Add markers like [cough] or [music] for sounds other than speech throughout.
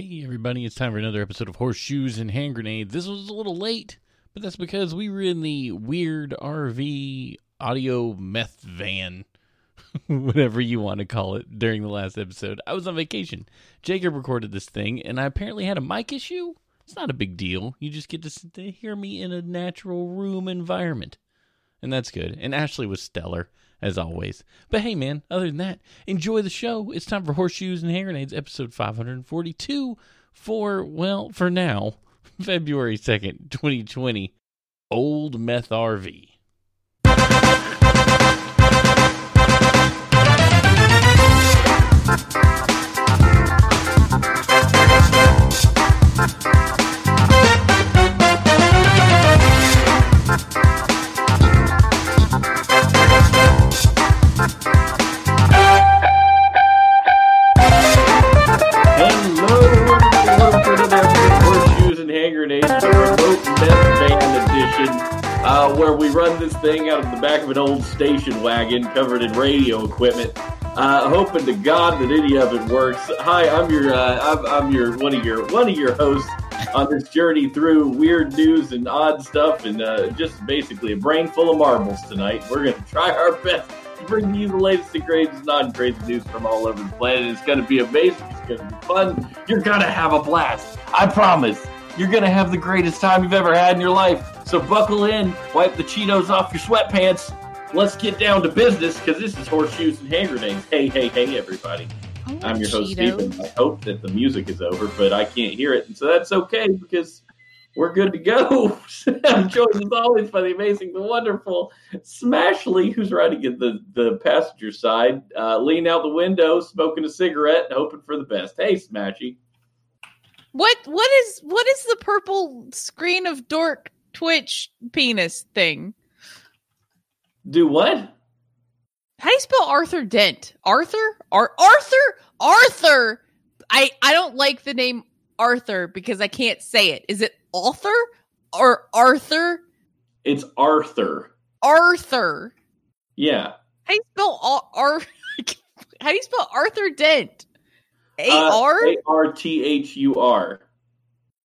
Hey, everybody, it's time for another episode of Horseshoes and Hand Grenades. This was a little late, but that's because we were in the weird RV audio meth van, [laughs] whatever you want to call it, during the last episode. I was on vacation. Jacob recorded this thing, and I apparently had a mic issue. It's not a big deal. You just get to hear me in a natural room environment. And that's good. And Ashley was stellar, as always. But hey, man, other than that, enjoy the show. It's time for Horseshoes and Hand Grenades, episode 542 for, well, for now, [laughs] February 2nd, 2020. Old Meth RV. Hello, where we run this thing out of the back of an old station wagon covered in radio equipment, uh, hoping to God that any of it works. Hi, I'm your, uh, I'm, I'm your one of your one of your hosts on this journey through weird news and odd stuff, and uh, just basically a brain full of marbles tonight. We're gonna try our best to bring you the latest and greatest non-crazy news from all over the planet. It's gonna be amazing. It's gonna be fun. You're gonna have a blast. I promise. You're gonna have the greatest time you've ever had in your life. So buckle in, wipe the Cheetos off your sweatpants. Let's get down to business because this is horseshoes and hand grenades. Hey, hey, hey, everybody. I'm your host, Stephen. I hope that the music is over, but I can't hear it. And so that's okay because we're good to go. [laughs] I'm joined as always by the amazing, the wonderful Smashley, who's riding at the, the passenger side, uh, leaning out the window, smoking a cigarette, and hoping for the best. Hey, Smashy. What what is what is the purple screen of dork Twitch penis thing? Do what? How do you spell Arthur Dent? Arthur? Ar- Arthur? Arthur. I I don't like the name Arthur because I can't say it. Is it author or Arthur? It's Arthur. Arthur. Yeah. How do you spell Ar? Ar- [laughs] How do you spell Arthur Dent? A R. A R T H U R.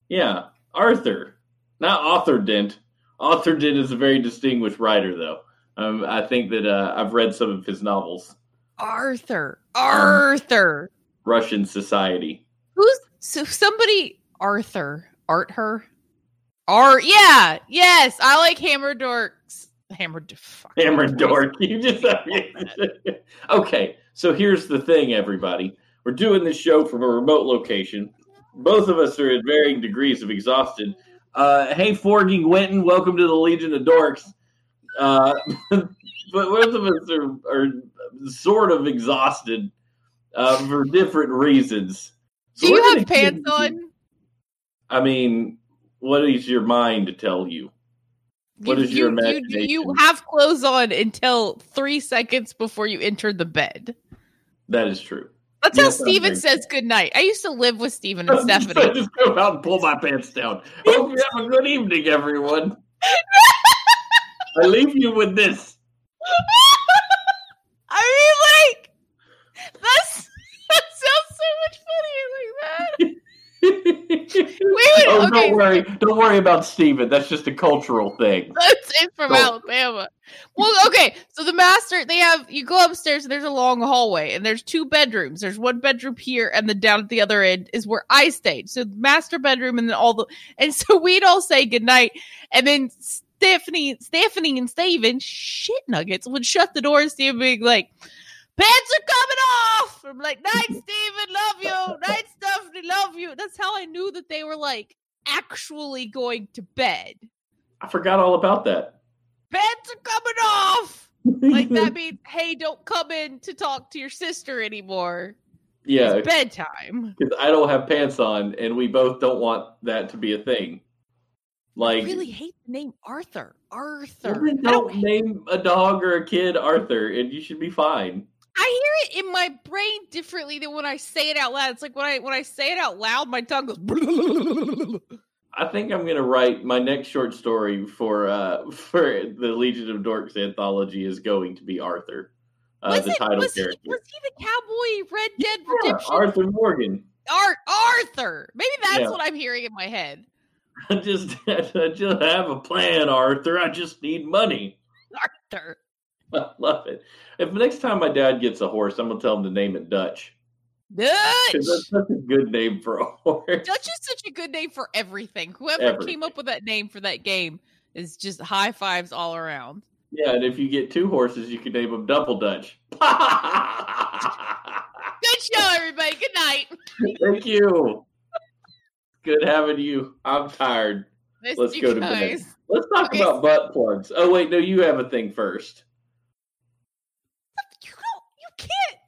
Yeah, Arthur, not Author Dent. Author Dent is a very distinguished writer, though. Um, I think that uh, I've read some of his novels. Arthur. Arthur. Russian Society. Who's so somebody Arthur art her art yeah yes I like hammer dorks hammer fuck, Hammer Dork. You just [laughs] okay. So here's the thing, everybody. We're doing this show from a remote location. Both of us are at varying degrees of exhausted. Uh, hey, Forging Winton, welcome to the Legion of Dorks. Uh, [laughs] but both of us are, are sort of exhausted uh, for different reasons. So do you have pants on I mean, what is your mind to tell you? What you, is your you, you, you have clothes on until three seconds before you enter the bed That is true. That's how Steven says goodnight I used to live with Steven and [laughs] Stephanie. I just go out and pull my pants down. Hope you have a good evening, everyone. [laughs] I leave you with this. I mean like that's that sounds so much funnier like that would- oh, okay. don't worry. Don't worry about Steven. That's just a cultural thing. That's it from. Alabama. Well, okay. So the master, they have you go upstairs and there's a long hallway and there's two bedrooms. There's one bedroom here and then down at the other end is where I stayed. So the master bedroom and then all the and so [laughs] we'd all say goodnight and then Stephanie, Stephanie and Steven, shit nuggets, would shut the door and Steven being like, Pants are coming off. I'm like, night, Steven, love you. Night, Stephanie, love you. That's how I knew that they were like actually going to bed. I forgot all about that. Pants are coming off. Like that [laughs] means, hey, don't come in to talk to your sister anymore. yeah, It's bedtime. because I don't have pants on, and we both don't want that to be a thing. Like, I really hate the name Arthur. Arthur. Well, then I don't don't name a dog or a kid Arthur, and you should be fine. I hear it in my brain differently than when I say it out loud. It's like when I when I say it out loud, my tongue goes. I think I'm gonna write my next short story for uh [laughs] for the Legion of Dorks anthology is going to be Arthur, uh, was the it, title was, he, character. was he the cowboy Red Dead Yeah, Redemption? Arthur Morgan. Art Arthur. Maybe that's Yeah. what I'm hearing in my head. [laughs] I just, [laughs] I just have a plan, Arthur. I just need money. Arthur. [laughs] I love it. If next time my dad gets a horse, I'm gonna tell him to name it Dutch. Dutch. that's such a good name for a horse. Dutch is such a good name for everything. Whoever Everything. came up with that name for that game is just high fives all around. Yeah, and if you get two horses, you can name them Double Dutch. [laughs] Good show, everybody. Good night. [laughs] Thank you. Good having you. I'm tired. Missed Let's go to bed. Let's talk Okay. about butt plugs. Oh wait, no, you have a thing first. You don't. You can't.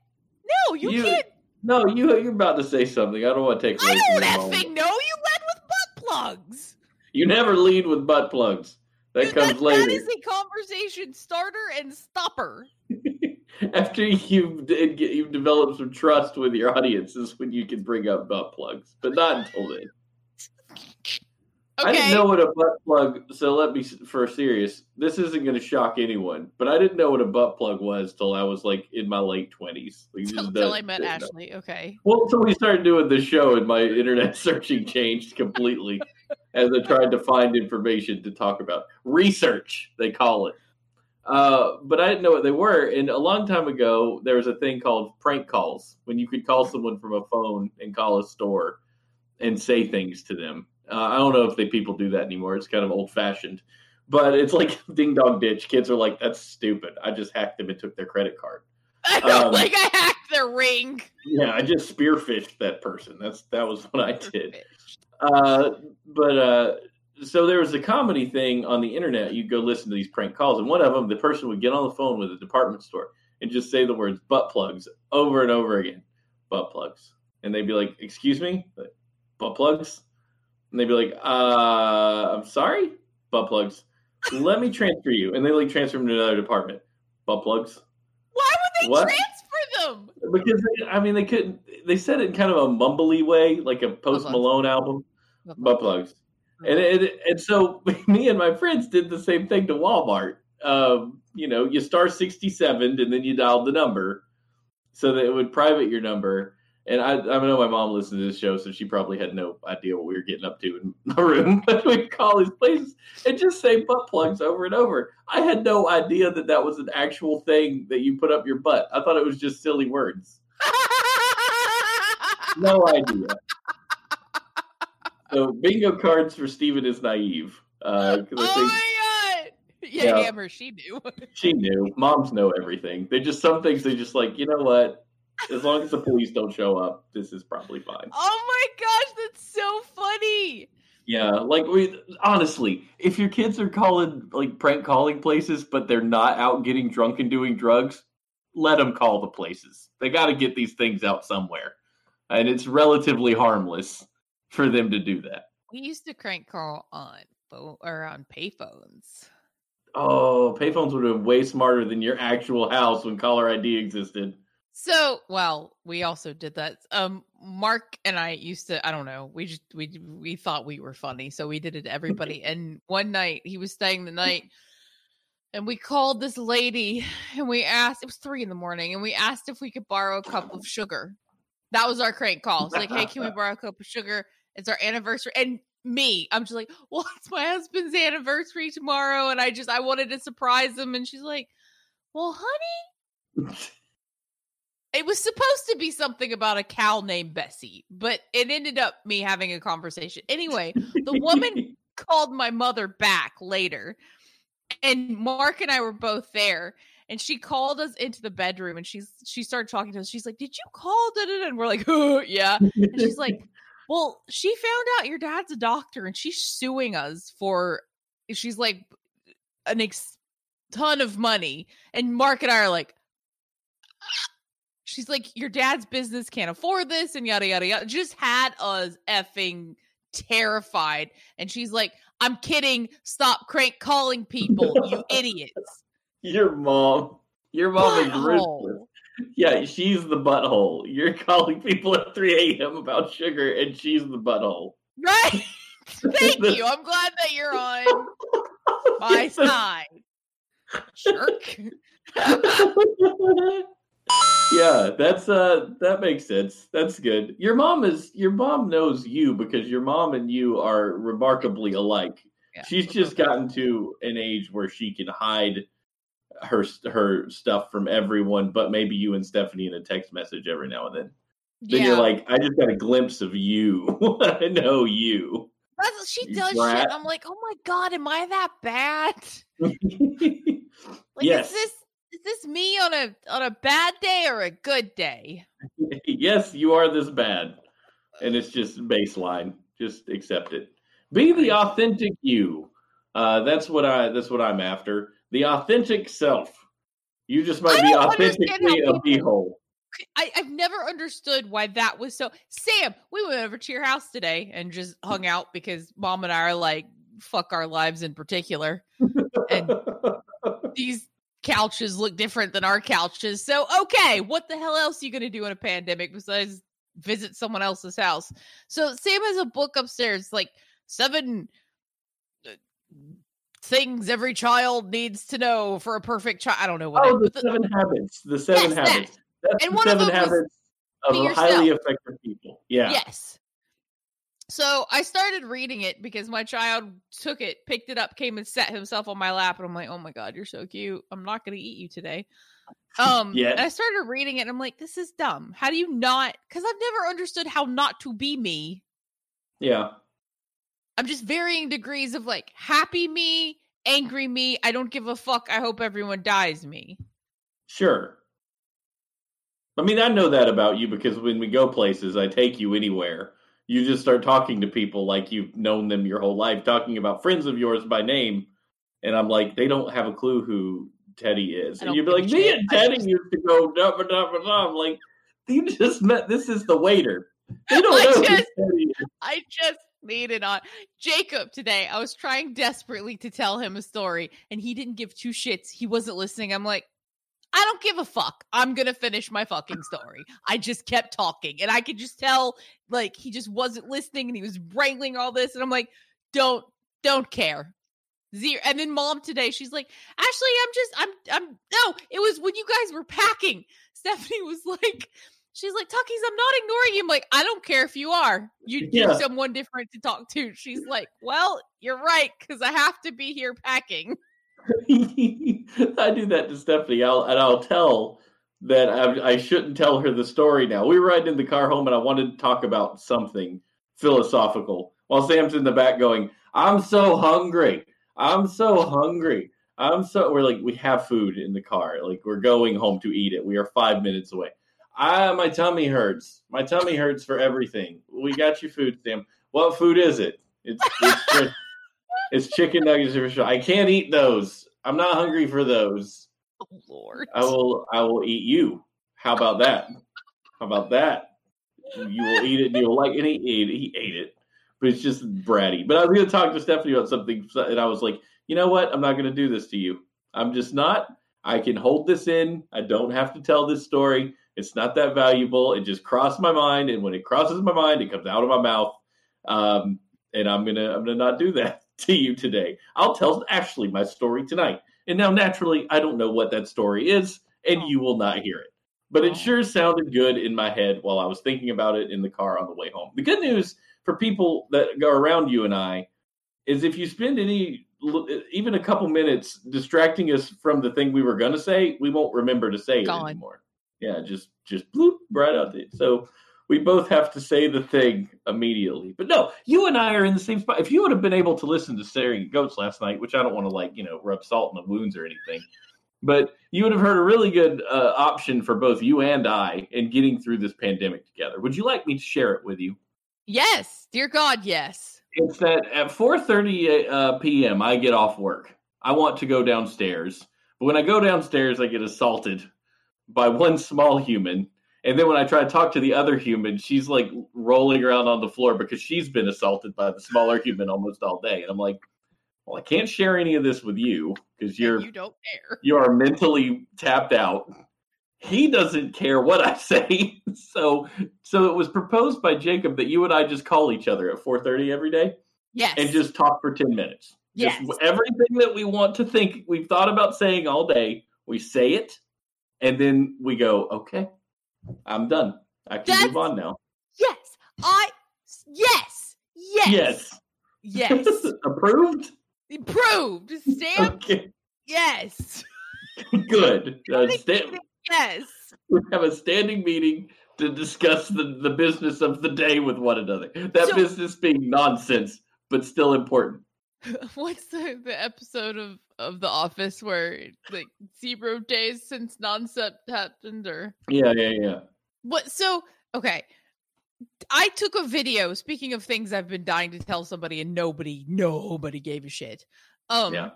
No, you, You- can't. No, you you're about to say something. I don't want to take away I from don't your moment. effing know. You led with butt plugs. You never lead with butt plugs. That Dude, comes that, later. That is a conversation starter and stopper. [laughs] After you've you've developed some trust with your audience is when you can bring up butt plugs, but not until then. I didn't know what a butt plug. So let me, for serious, this isn't going to shock anyone, but I didn't know what a butt plug was till I was like in my late twenties. Like, Till, till I met didn't know. Ashley. Okay. Well, until we started doing the show, and my internet [laughs] searching changed completely [laughs] as I tried to find information to talk about research. They call it, uh, but I didn't know what they were. And a long time ago, there was a thing called prank calls when you could call someone from a phone and call a store and say things to them. Uh, I don't know if they people do that anymore. It's kind of old fashioned. But it's like [laughs] ding dong ditch. Kids are like, "That's stupid." I just hacked them and took their credit card. [laughs] I don't Um, like I hacked their ring. Yeah, I just spearphished that person. That's that was what I did. Uh, but uh, so there was a comedy thing on the internet. You'd go listen to these prank calls, and one of them, the person would get on the phone with a department store and just say the words "butt plugs" over and over again, "butt plugs," and they'd be like, "Excuse me, butt plugs," and they'd be like, "Uh, I'm sorry, butt plugs. Let me transfer you," and they like transfer them to another department. Butt plugs. Why would they What? transfer them? Because they, I mean, they couldn't. They said it in kind of a mumbly way, like a Post Malone album. Butt plugs. And, and and so [laughs] me and my friends did the same thing to Walmart. Um, you know, you star sixty seven and then you dialed the number so that it would private your number. And I, I know my mom listened to this show, so she probably had no idea what we were getting up to in [laughs] the room. [laughs] But we call these places and just say butt plugs over and over. I had no idea that that was an actual thing that you put up your butt. I thought it was just silly words. [laughs] No idea. So bingo cards for Steven is naive. Uh, oh think my god! Yeah, Yeah. Hammer, she knew. she knew. Moms know everything. They just some things they just like, you know what? As long as the police don't show up, this is probably fine. Oh my gosh, that's so funny. Yeah, like we honestly, if your kids are calling like prank calling places, but they're not out getting drunk and doing drugs, let them call the places. They got to get these things out somewhere, and it's relatively harmless for them to do that. We used to crank call on phone or on payphones. Oh, payphones would have been way smarter than your actual house when caller ID existed. So, well, we also did that. Um, Mark and I used to. I don't know. We just we we thought we were funny, so we did it to [laughs] everybody. and one night he was staying the night, and we called this lady, and we asked. It was three in the morning, and we asked if we could borrow a cup of sugar. That was our crank call. It's like, hey, can we [laughs] borrow a cup of sugar? It's our anniversary, and me, I'm just like, well, it's my husband's anniversary tomorrow, and I just I wanted to surprise him, and she's like, well, honey [laughs] it was supposed to be something about a cow named Bessie, but it ended up me having a conversation. Anyway, the woman [laughs] called my mother back later, and Mark and I were both there. And she called us into the bedroom, and she's she started talking to us. She's like, "Did you call?" Da-da-da?" And we're like, [laughs] oh, "Yeah." And she's like, [laughs] "Well, she found out your dad's a doctor, and she's suing us for." She's like, an ex- ton of money, and Mark and I are like, she's like, your dad's business can't afford this, and yada yada yada. Just had us effing terrified. And she's like, I'm kidding. Stop crank calling people, you [laughs] idiots. your mom, your mom is ruthless. Yeah, she's the butthole. You're calling people at 3 a.m. about sugar, and she's the butthole. Right? [laughs] Thank you. I'm glad that you're on my [laughs] side. Jerk. Yeah, that's uh that makes sense. That's good. Your mom is your mom knows you because your mom and you are remarkably alike. Yeah. She's just gotten to an age where she can hide her her stuff from everyone, but maybe you and Stephanie in a text message every now and then. Then you're like, I just got a glimpse of you. [laughs] I know you. That's, she you does brat. shit. I'm like, oh my god, am I that bad? [laughs] Like, yes, is this is this me on a on a bad day or a good day? [laughs] yes, you are this bad, and it's just baseline. Just accept it. Be the authentic you. Uh, that's what I. That's what I'm after. The authentic self. You just might be authentically a beehole. I, I've never understood why that was so. Sam, we went over to your house today and just hung out because mom and I are like, fuck our lives in particular. And [laughs] these couches look different than our couches. So, okay, what the hell else are you going to do in a pandemic besides visit someone else's house? So, Sam has a book upstairs, like seven uh, things every child needs to know for a perfect child. I don't know what. oh, the the- seven habits. The seven Yes, that. habits. That's And the one of seven them was habits of highly effective people. Yeah. Yes. So I started reading it because my child took it, picked it up, came and sat himself on my lap, and I'm like, "Oh my god, you're so cute! I'm not going to eat you today." Um, Yet. and I started reading it, and I'm like, "This is dumb. How do you not?" Because I've never understood how not to be me. Yeah. I'm just varying degrees of like happy me, angry me. I don't give a fuck. I hope everyone dies. Me. Sure. I mean, I know that about you because when we go places, I take you anywhere. You just start talking to people like you've known them your whole life, talking about friends of yours by name. And I'm like, they don't have a clue who Teddy is. And you'd be like, me and Teddy used to go da da ba da. I'm like, you just met, this is the waiter. [laughs] They don't I know who just- Teddy is. I just made it on Jacob today. I was trying desperately to tell him a story and he didn't give two shits. He wasn't listening. I'm like, I don't give a fuck. I'm going to finish my fucking story. I just kept talking and I could just tell like he just wasn't listening and he was wrangling all this and I'm like, don't don't care. Zero. And then mom today, she's like, Ashley, I'm just, I'm, I'm, no, it was when you guys were packing. [laughs] Stephanie was like, she's like, Tuckies, I'm not ignoring you. I'm like, I don't care if you are. You Yeah. choose someone different to talk to. She's like, well, you're right, because I have to be here packing. [laughs] I do that to Stephanie, I'll, and I'll tell that I, I shouldn't tell her the story now. We were riding in the car home, and I wanted to talk about something philosophical while Sam's in the back going, "I'm so hungry. I'm so hungry. I'm so." We're like, we have food in the car. Like we're going home to eat it. We are five minutes away. Ah, my tummy hurts. My tummy hurts for everything. We got you food, Sam. What food is it? It's it's, it's chicken nuggets or fish. I can't eat those. I'm not hungry for those. Oh, [laughs] Lord. I will I will eat you. How about that? How about that? You will eat it and you'll like it. He ate it. He ate it. But it's just bratty. But I was going to talk to Stephanie about something, and I was like, you know what? I'm not going to do this to you. I'm just not. I can hold this in. I don't have to tell this story. It's not that valuable. It just crossed my mind, and when it crosses my mind, it comes out of my mouth. Um, and I'm gonna I'm gonna not do that to you today. I'll tell Ashley my story tonight. And now, naturally, I don't know what that story is, and you will not hear it. But Oh. it sure sounded good in my head while I was thinking about it in the car on the way home. The good news for people that go around you and I is if you spend any even a couple minutes distracting us from the thing we were going to say, we won't remember to say it anymore. Yeah, just just bloop right out there. So we both have to say the thing immediately. But no, you and I are in the same spot. If you would have been able to listen to Staring at Goats last night, which I don't want to like, you know, rub salt in the wounds or anything, but you would have heard a really good uh, option for both you and I in getting through this pandemic together. Would you like me to share it with you? Yes, dear God, yes. It's that at 4:30 uh, p.m. I get off work. I want to go downstairs, but when I go downstairs, I get assaulted by one small human, and then when I try to talk to the other human, she's like rolling around on the floor because she's been assaulted by the smaller human almost all day, and I'm like, well, I can't share any of this with you because you're you don't care. you are mentally tapped out. He doesn't care what I [laughs] say. So so it was proposed by Jacob that you and I just call each other at 4:30 every day Yes. and just talk for 10 minutes. Yes. Just everything that we want to think we've thought about saying all day, we say it and then we go, "Okay, I'm done. I can That's- move on now. Yes, I. Yes, yes, Yes. yes. [laughs] Approved? Approved. Stamp. Okay. Yes, [laughs] Good. [laughs] Uh, sta- yes. we have a standing meeting to discuss the, the business of the day with one another. That So- business being nonsense, but still important. [laughs] What's the, the episode of of The Office where like zero days since nonsense happened, or Yeah, yeah, yeah. what? So okay, I took a video. Speaking of things I've been dying to tell somebody and nobody, nobody gave a shit. Um, yeah.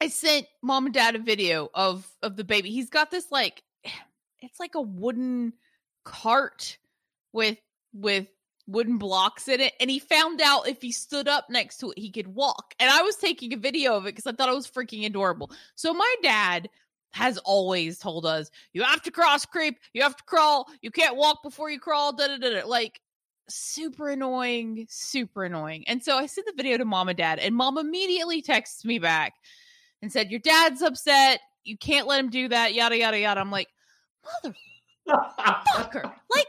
I sent mom and dad a video of of the baby. He's got this like [sighs] it's like a wooden cart with with wooden blocks in it and he found out if he stood up next to it he could walk. And I was taking a video of it cuz I thought it was freaking adorable. So my dad has always told us you have to cross creep, you have to crawl, you can't walk before you crawl, da da da. da. Like super annoying, super annoying. And so I sent the video to mom and dad, and mom immediately texts me back and said, Your dad's upset. You can't let him do that, yada, yada, yada. I'm like, Motherfucker. [laughs] like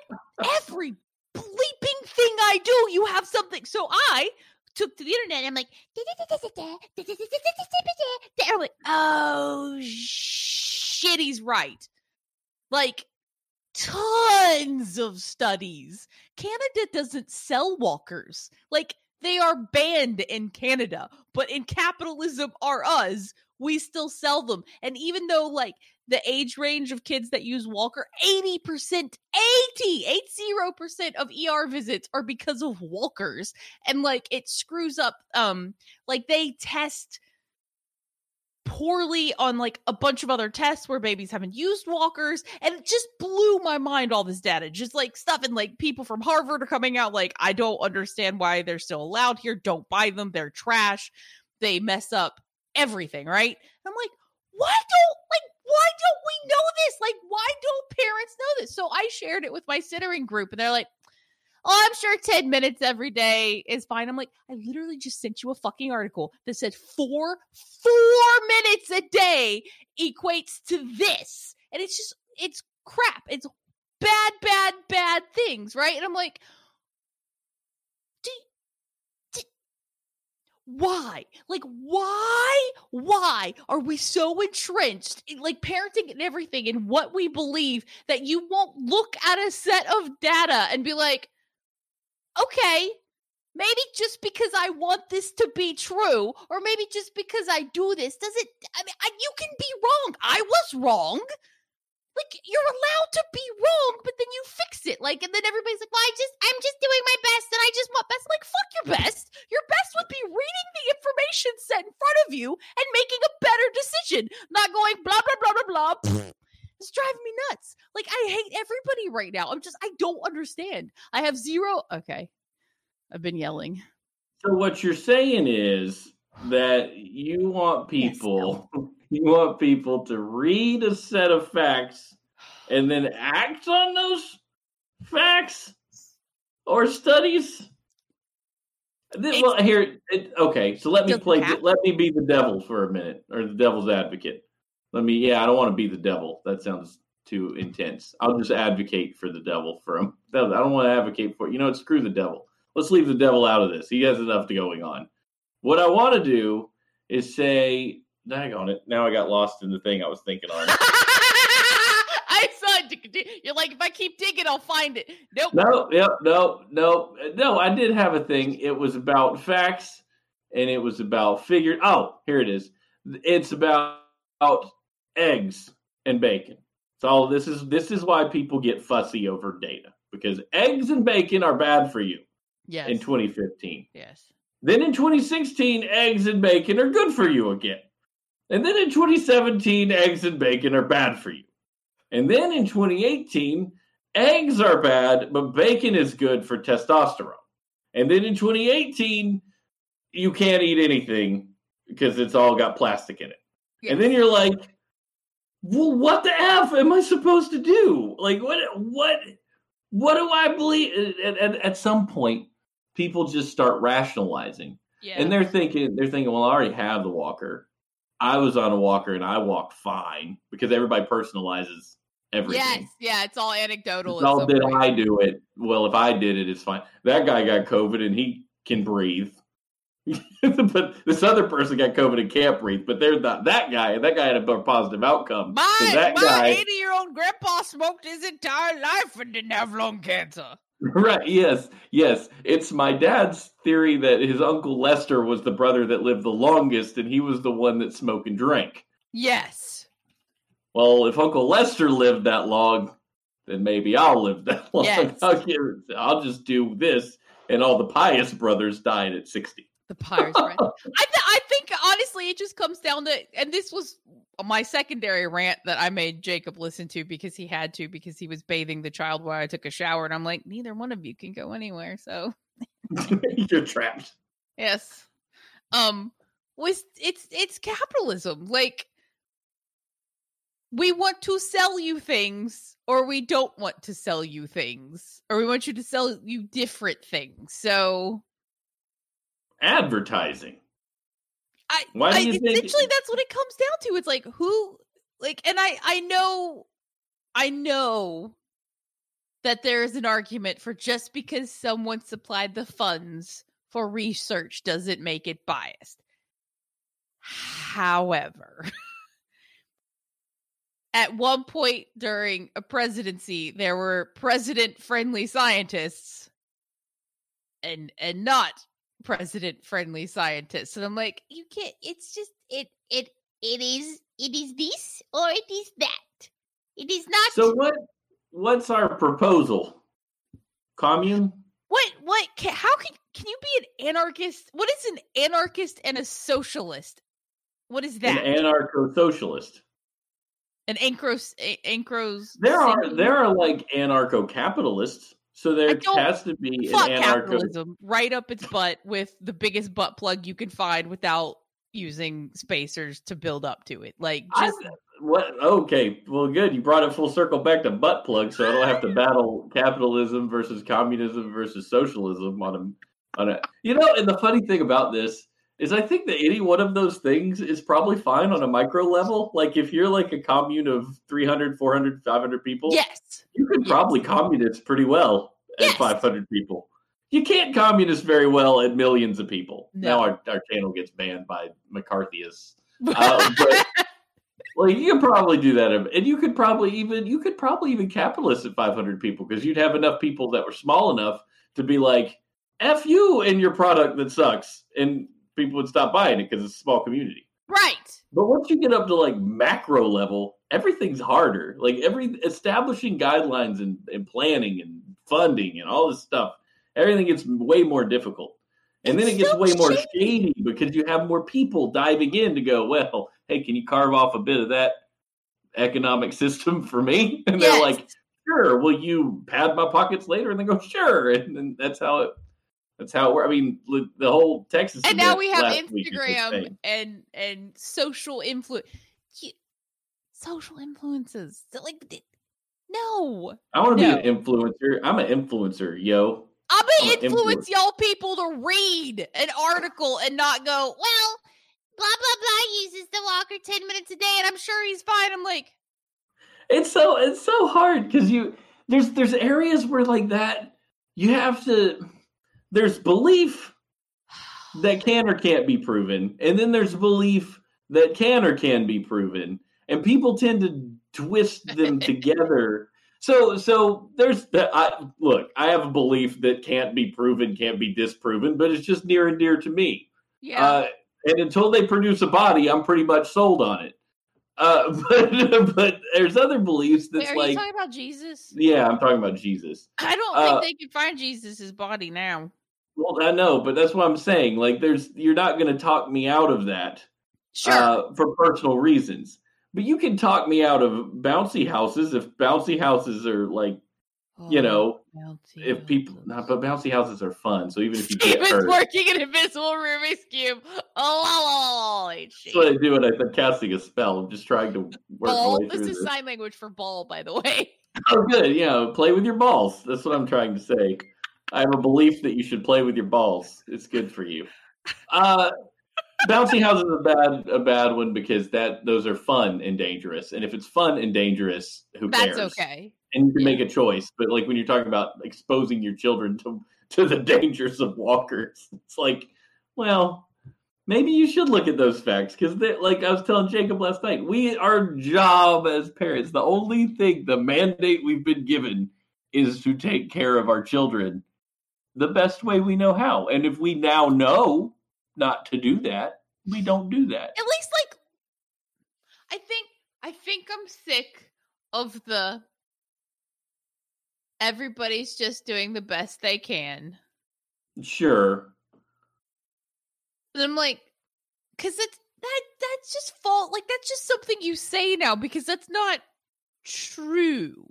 every bleeping thing I do, you have something. So I took to the internet and I'm like, I'm like, oh shit, he's right. Like tons of studies. Canada doesn't sell walkers. Like they are banned in Canada, but in capitalism are us, we still sell them. And even though like the age range of kids that use walker 80% 80 80% of ER visits are because of walkers. And like it screws up um like they test poorly on like a bunch of other tests where babies haven't used walkers. And it just blew my mind all this data just like stuff. And like people from harvard are coming out like i don't understand why they're still allowed here. Don't buy them. They're trash. They mess up everything right i'm like why don't like why don't we know this like why don't parents know this so i shared it with my sittering group and they're like oh, I'm sure 10 minutes every day is fine. I'm like, I literally just sent you a fucking article that said four, four minutes a day equates to this. And it's just, it's crap. It's bad, bad, bad things, right? And I'm like, do, do, why? Like, why? Why are we so entrenched in like parenting and everything and what we believe that you won't look at a set of data and be like, okay, maybe just because I want this to be true, or maybe just because I do this, does it? I mean, I, you can be wrong. I was wrong. Like you're allowed to be wrong, but then you fix it. Like, and then everybody's like, "Well, I just, I'm just doing my best, and I just want best." Like, fuck your [laughs] best. Your best would be reading the information set in front of you and making a better decision, not going blah blah blah blah blah. [laughs] It's driving me nuts. Like I hate everybody right now. I'm just I don't understand. I have zero okay. I've been yelling. So what you're saying is that you want Yes, people [laughs] you want people to read a set of facts and then act on those facts or studies. This, well, here, it, okay. So let me play. Let me be the devil for a minute, or the devil's advocate. Let me. Yeah, I don't want to be the devil. That sounds too intense. I'll just advocate for the devil for him. [laughs] I don't want to advocate for. You know, what, screw the devil. Let's leave the devil out of this. He has enough going on. What I want to do is say, "Dag on it." Now I got lost in the thing I was thinking on. [laughs] I saw it. You're like, if I keep digging, I'll find it. Nope. No, yep, no, no, no. I did have a thing. It was about facts, and it was about figured. Oh, here it is. It's about about eggs and bacon. So this is this is why people get fussy over data because eggs and bacon are bad for you Yes. in 2015. yes. Then in 2016, eggs and bacon are good for you again. And then in 2017, eggs and bacon are bad for you. And then in 2018, eggs are bad, but bacon is good for testosterone. And then in 2018, you can't eat anything because it's all got plastic in it. And then you're like, well, what the F am I supposed to do? Like, what, what, what do I believe? At, at, at some point, people just start rationalizing. yeah. And they're thinking, they're thinking, well, I already have the walker. I was on a walker and I walked fine because everybody personalizes everything. Yes, yeah, it's all anecdotal. It's all did I do it? Well, if I did it, it's fine. That guy got COVID and he can breathe. [laughs] but this other person got COVID and can't breathe. But they're not that guy. That guy had a positive outcome. My, So that my guy, 80 year old grandpa smoked his entire life and didn't have lung cancer. Right? Yes, yes. It's my dad's theory that his uncle Lester was the brother that lived the longest, and he was the one that smoked and drank. Yes. Well, if Uncle Lester lived that long, then maybe I'll live that [laughs] long. Yes. I'll, I'll just do this, and all the pious brothers died at sixty. The pious rant. [laughs] I, th- I think honestly, it just comes down to, and this was my secondary rant that I made Jacob listen to because he had to because he was bathing the child while I took a shower, and I'm like, neither one of you can go anywhere, so [laughs] You're trapped. yes. Um, was it's it's capitalism, like. We want to sell you things, or we don't want to sell you things, or we want you to sell you different things. So, Advertising. I, Why do I you think- essentially that's what it comes down to. It's like who like and I I know I know that there is an argument for just because someone supplied the funds for research doesn't make it biased. However, [laughs] at one point during a presidency, there were president friendly scientists and and not president friendly scientists. And I'm like, you can't it's just it it it is it is this or it is that. It is not So what? What's our proposal? Commune? what what can, how can can you be an anarchist? What is an anarchist and a socialist? What is that? An anarcho-socialist. An ancros ancros There are there are like anarcho-capitalists. So there has to be an anarcho. capitalism right up its butt with the biggest butt plug you can find without using spacers to build up to it. Like I- just What? Okay, well, good. You brought it full circle back to butt plug, so I don't have to [laughs] battle capitalism versus communism versus socialism on a on a. You know, and the funny thing about this is, I think that any one of those things is probably fine on a micro level. Like if you're like a commune of 300, 400, 500 people, yes. you could yes. probably communist pretty well at Yes. 500 people. You can't communist very well at millions of people. No. Now our, our channel gets banned by McCarthyists. [laughs] Uh, but like you could probably do that, and you could probably even you could probably even capitalist at 500 people because you'd have enough people that were small enough to be like, "F you" and your product that sucks, and people would stop buying it because it's a small community. right. But once you get up to like macro level, everything's harder. Like every establishing guidelines and, and planning and funding and all this stuff, everything gets way more difficult. And then it gets so way more shady. because you have more people diving in to go, well, hey, can you carve off a bit of that economic [laughs] system for me? [laughs] And they're like, sure. Will you pad my pockets later? And they go, sure. [laughs] And then that's how it. That's how it works. I mean, the whole Texas. and now we have last week is the Instagram and and social influence. Social influences. Like, no, I want to No. be an influencer. I'm an influencer, yo. I'm gonna influence y'all people to read an article and not go, well, blah blah blah uses the walker ten minutes a day, and I'm sure he's fine. I'm like, It's so it's so hard because you there's there's areas where like that you have to there's belief that [sighs] can or can't be proven, and then there's belief that can or can be proven, and people tend to twist them together. So so there's the I look, I have a belief that can't be proven, can't be disproven, but it's just near and dear to me. yeah, Uh, and until they produce a body, I'm pretty much sold on it. Uh, [laughs] but but there's other beliefs Wait, that's are you like, talking about Jesus? yeah, I'm talking about Jesus. I don't uh, think they can find Jesus's body now. Well, I know, but that's what I'm saying. Like, there's you're not going to talk me out of that Sure, uh, for personal reasons. But you can talk me out of bouncy houses if bouncy houses are like, you Oh, know, if people, not, but bouncy houses are fun. So even if you get Steven's hurt, working an invisible Rubik's cube. Oh, that's what I do when I'm casting a spell. I'm just trying to work my ball. way This is this. sign language for ball, by the way. [laughs] Oh, good. Yeah, play with your balls. That's what I'm trying to say. I have a belief that you should play with your balls. It's good for you. Uh, bouncy houses is a bad a bad one because that those are fun and dangerous. And if it's fun and dangerous, who That's cares? okay. And you can Yeah. make a choice. But like when you're talking about exposing your children to to the dangers of walkers, it's like, well, maybe you should look at those facts because like I was telling Jacob last night, we our job as parents, the only thing, the mandate we've been given is to take care of our children the best way we know how. And if we now know not to do that, we don't do that. At least like I think I think I'm sick of the everybody's just doing the best they can. Sure. And I'm like, because it's that that's just fault. Like that's just something you say now because that's not true.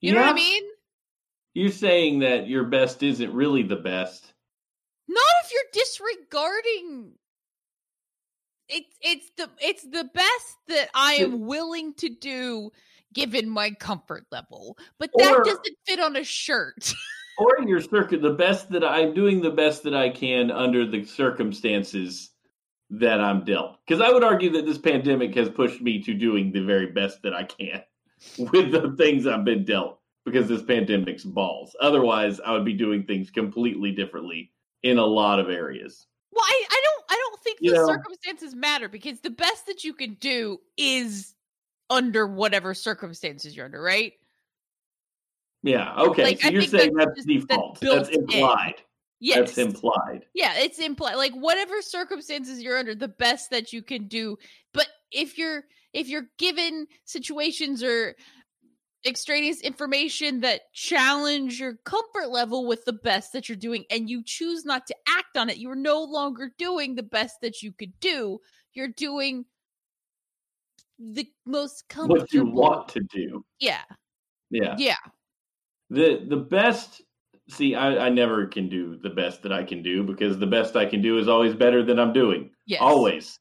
You know what I mean? You're saying that your best isn't really the best. Not if you're disregarding. It's it's the it's the best that I am willing to do given my comfort level, but that Or- doesn't fit on a shirt. Or in your circuit, the best that I'm doing the best that I can under the circumstances that I'm dealt. Because I would argue that this pandemic has pushed me to doing the very best that I can [laughs] with the things I've been dealt. Because this pandemic's balls. Otherwise, I would be doing things completely differently in a lot of areas. Well, I, I don't I don't think You the know- circumstances matter because the best that you can do is under whatever circumstances you're under, right? Yeah. Okay. Like, so I you're saying that's that's, that's default. That's in. implied. Yes. That's implied. Yeah, it's implied like whatever circumstances you're under, the best that you can do. But if you're if you're given situations or extraneous information that challenge your comfort level with the best that you're doing and you choose not to act on it, you're no longer doing the best that you could do. You're doing the most comfortable. What you want to do. Yeah. Yeah. Yeah. the the best see I, I never can do the best that i can do because the best i can do is always better than i'm doing Yes. always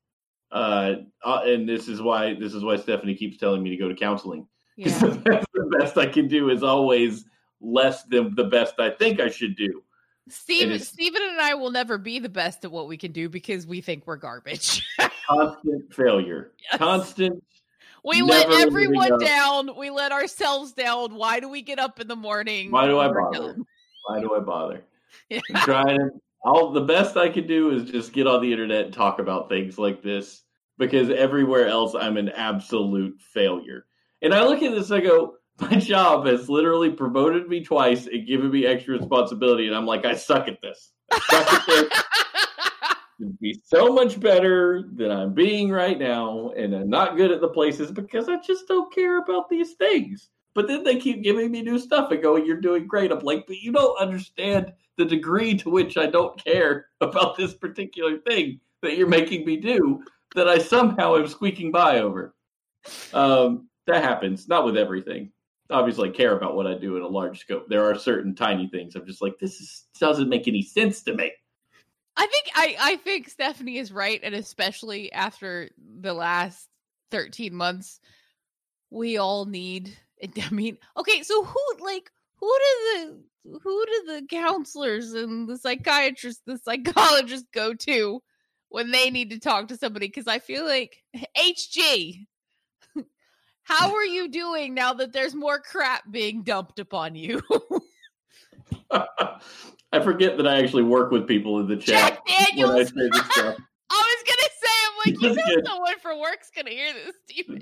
uh, uh and this is why this is why stephanie keeps telling me to go to counseling Yeah. the, [laughs] best, the best i can do is always less than the best i think i should do Steven, is- Steven and I will never be the best at what we can do because we think we're garbage. [laughs] constant failure Yes. constant We let everyone down. We let ourselves down. Why do we get up in the morning? why do i bother done. why do i bother [laughs] Yeah. I'm trying to all the best I can do is just get on the internet and talk about things like this because everywhere else I'm an absolute failure. And I look at this and I go, my job has literally promoted me twice and given me extra responsibility, and I'm like, I suck at this. I suck at this. [laughs] It'd be so much better than I'm being right now, and I'm not good at the places because I just don't care about these things. But then they keep giving me new stuff and going, You're doing great. I'm like, But you don't understand the degree to which I don't care about this particular thing that you're making me do that I somehow am squeaking by over. Um, that happens, not with everything. Obviously, I care about what I do in a large scope. There are certain tiny things I'm just like, This is, doesn't make any sense to me. I think I, I think Stephanie is right, and especially after the last 13 months, we all need [laughs] I mean, okay, so who like who do the who do the counselors and the psychiatrists, the psychologists go to when they need to talk to somebody? Because I feel like HG, how are you doing now that there's more crap being dumped upon you? [laughs] [laughs] I forget that I actually work with people in the chat Jack I Daniels. stuff. [laughs] I was gonna say, I'm like, you know, good. someone for work's gonna hear this, Steven.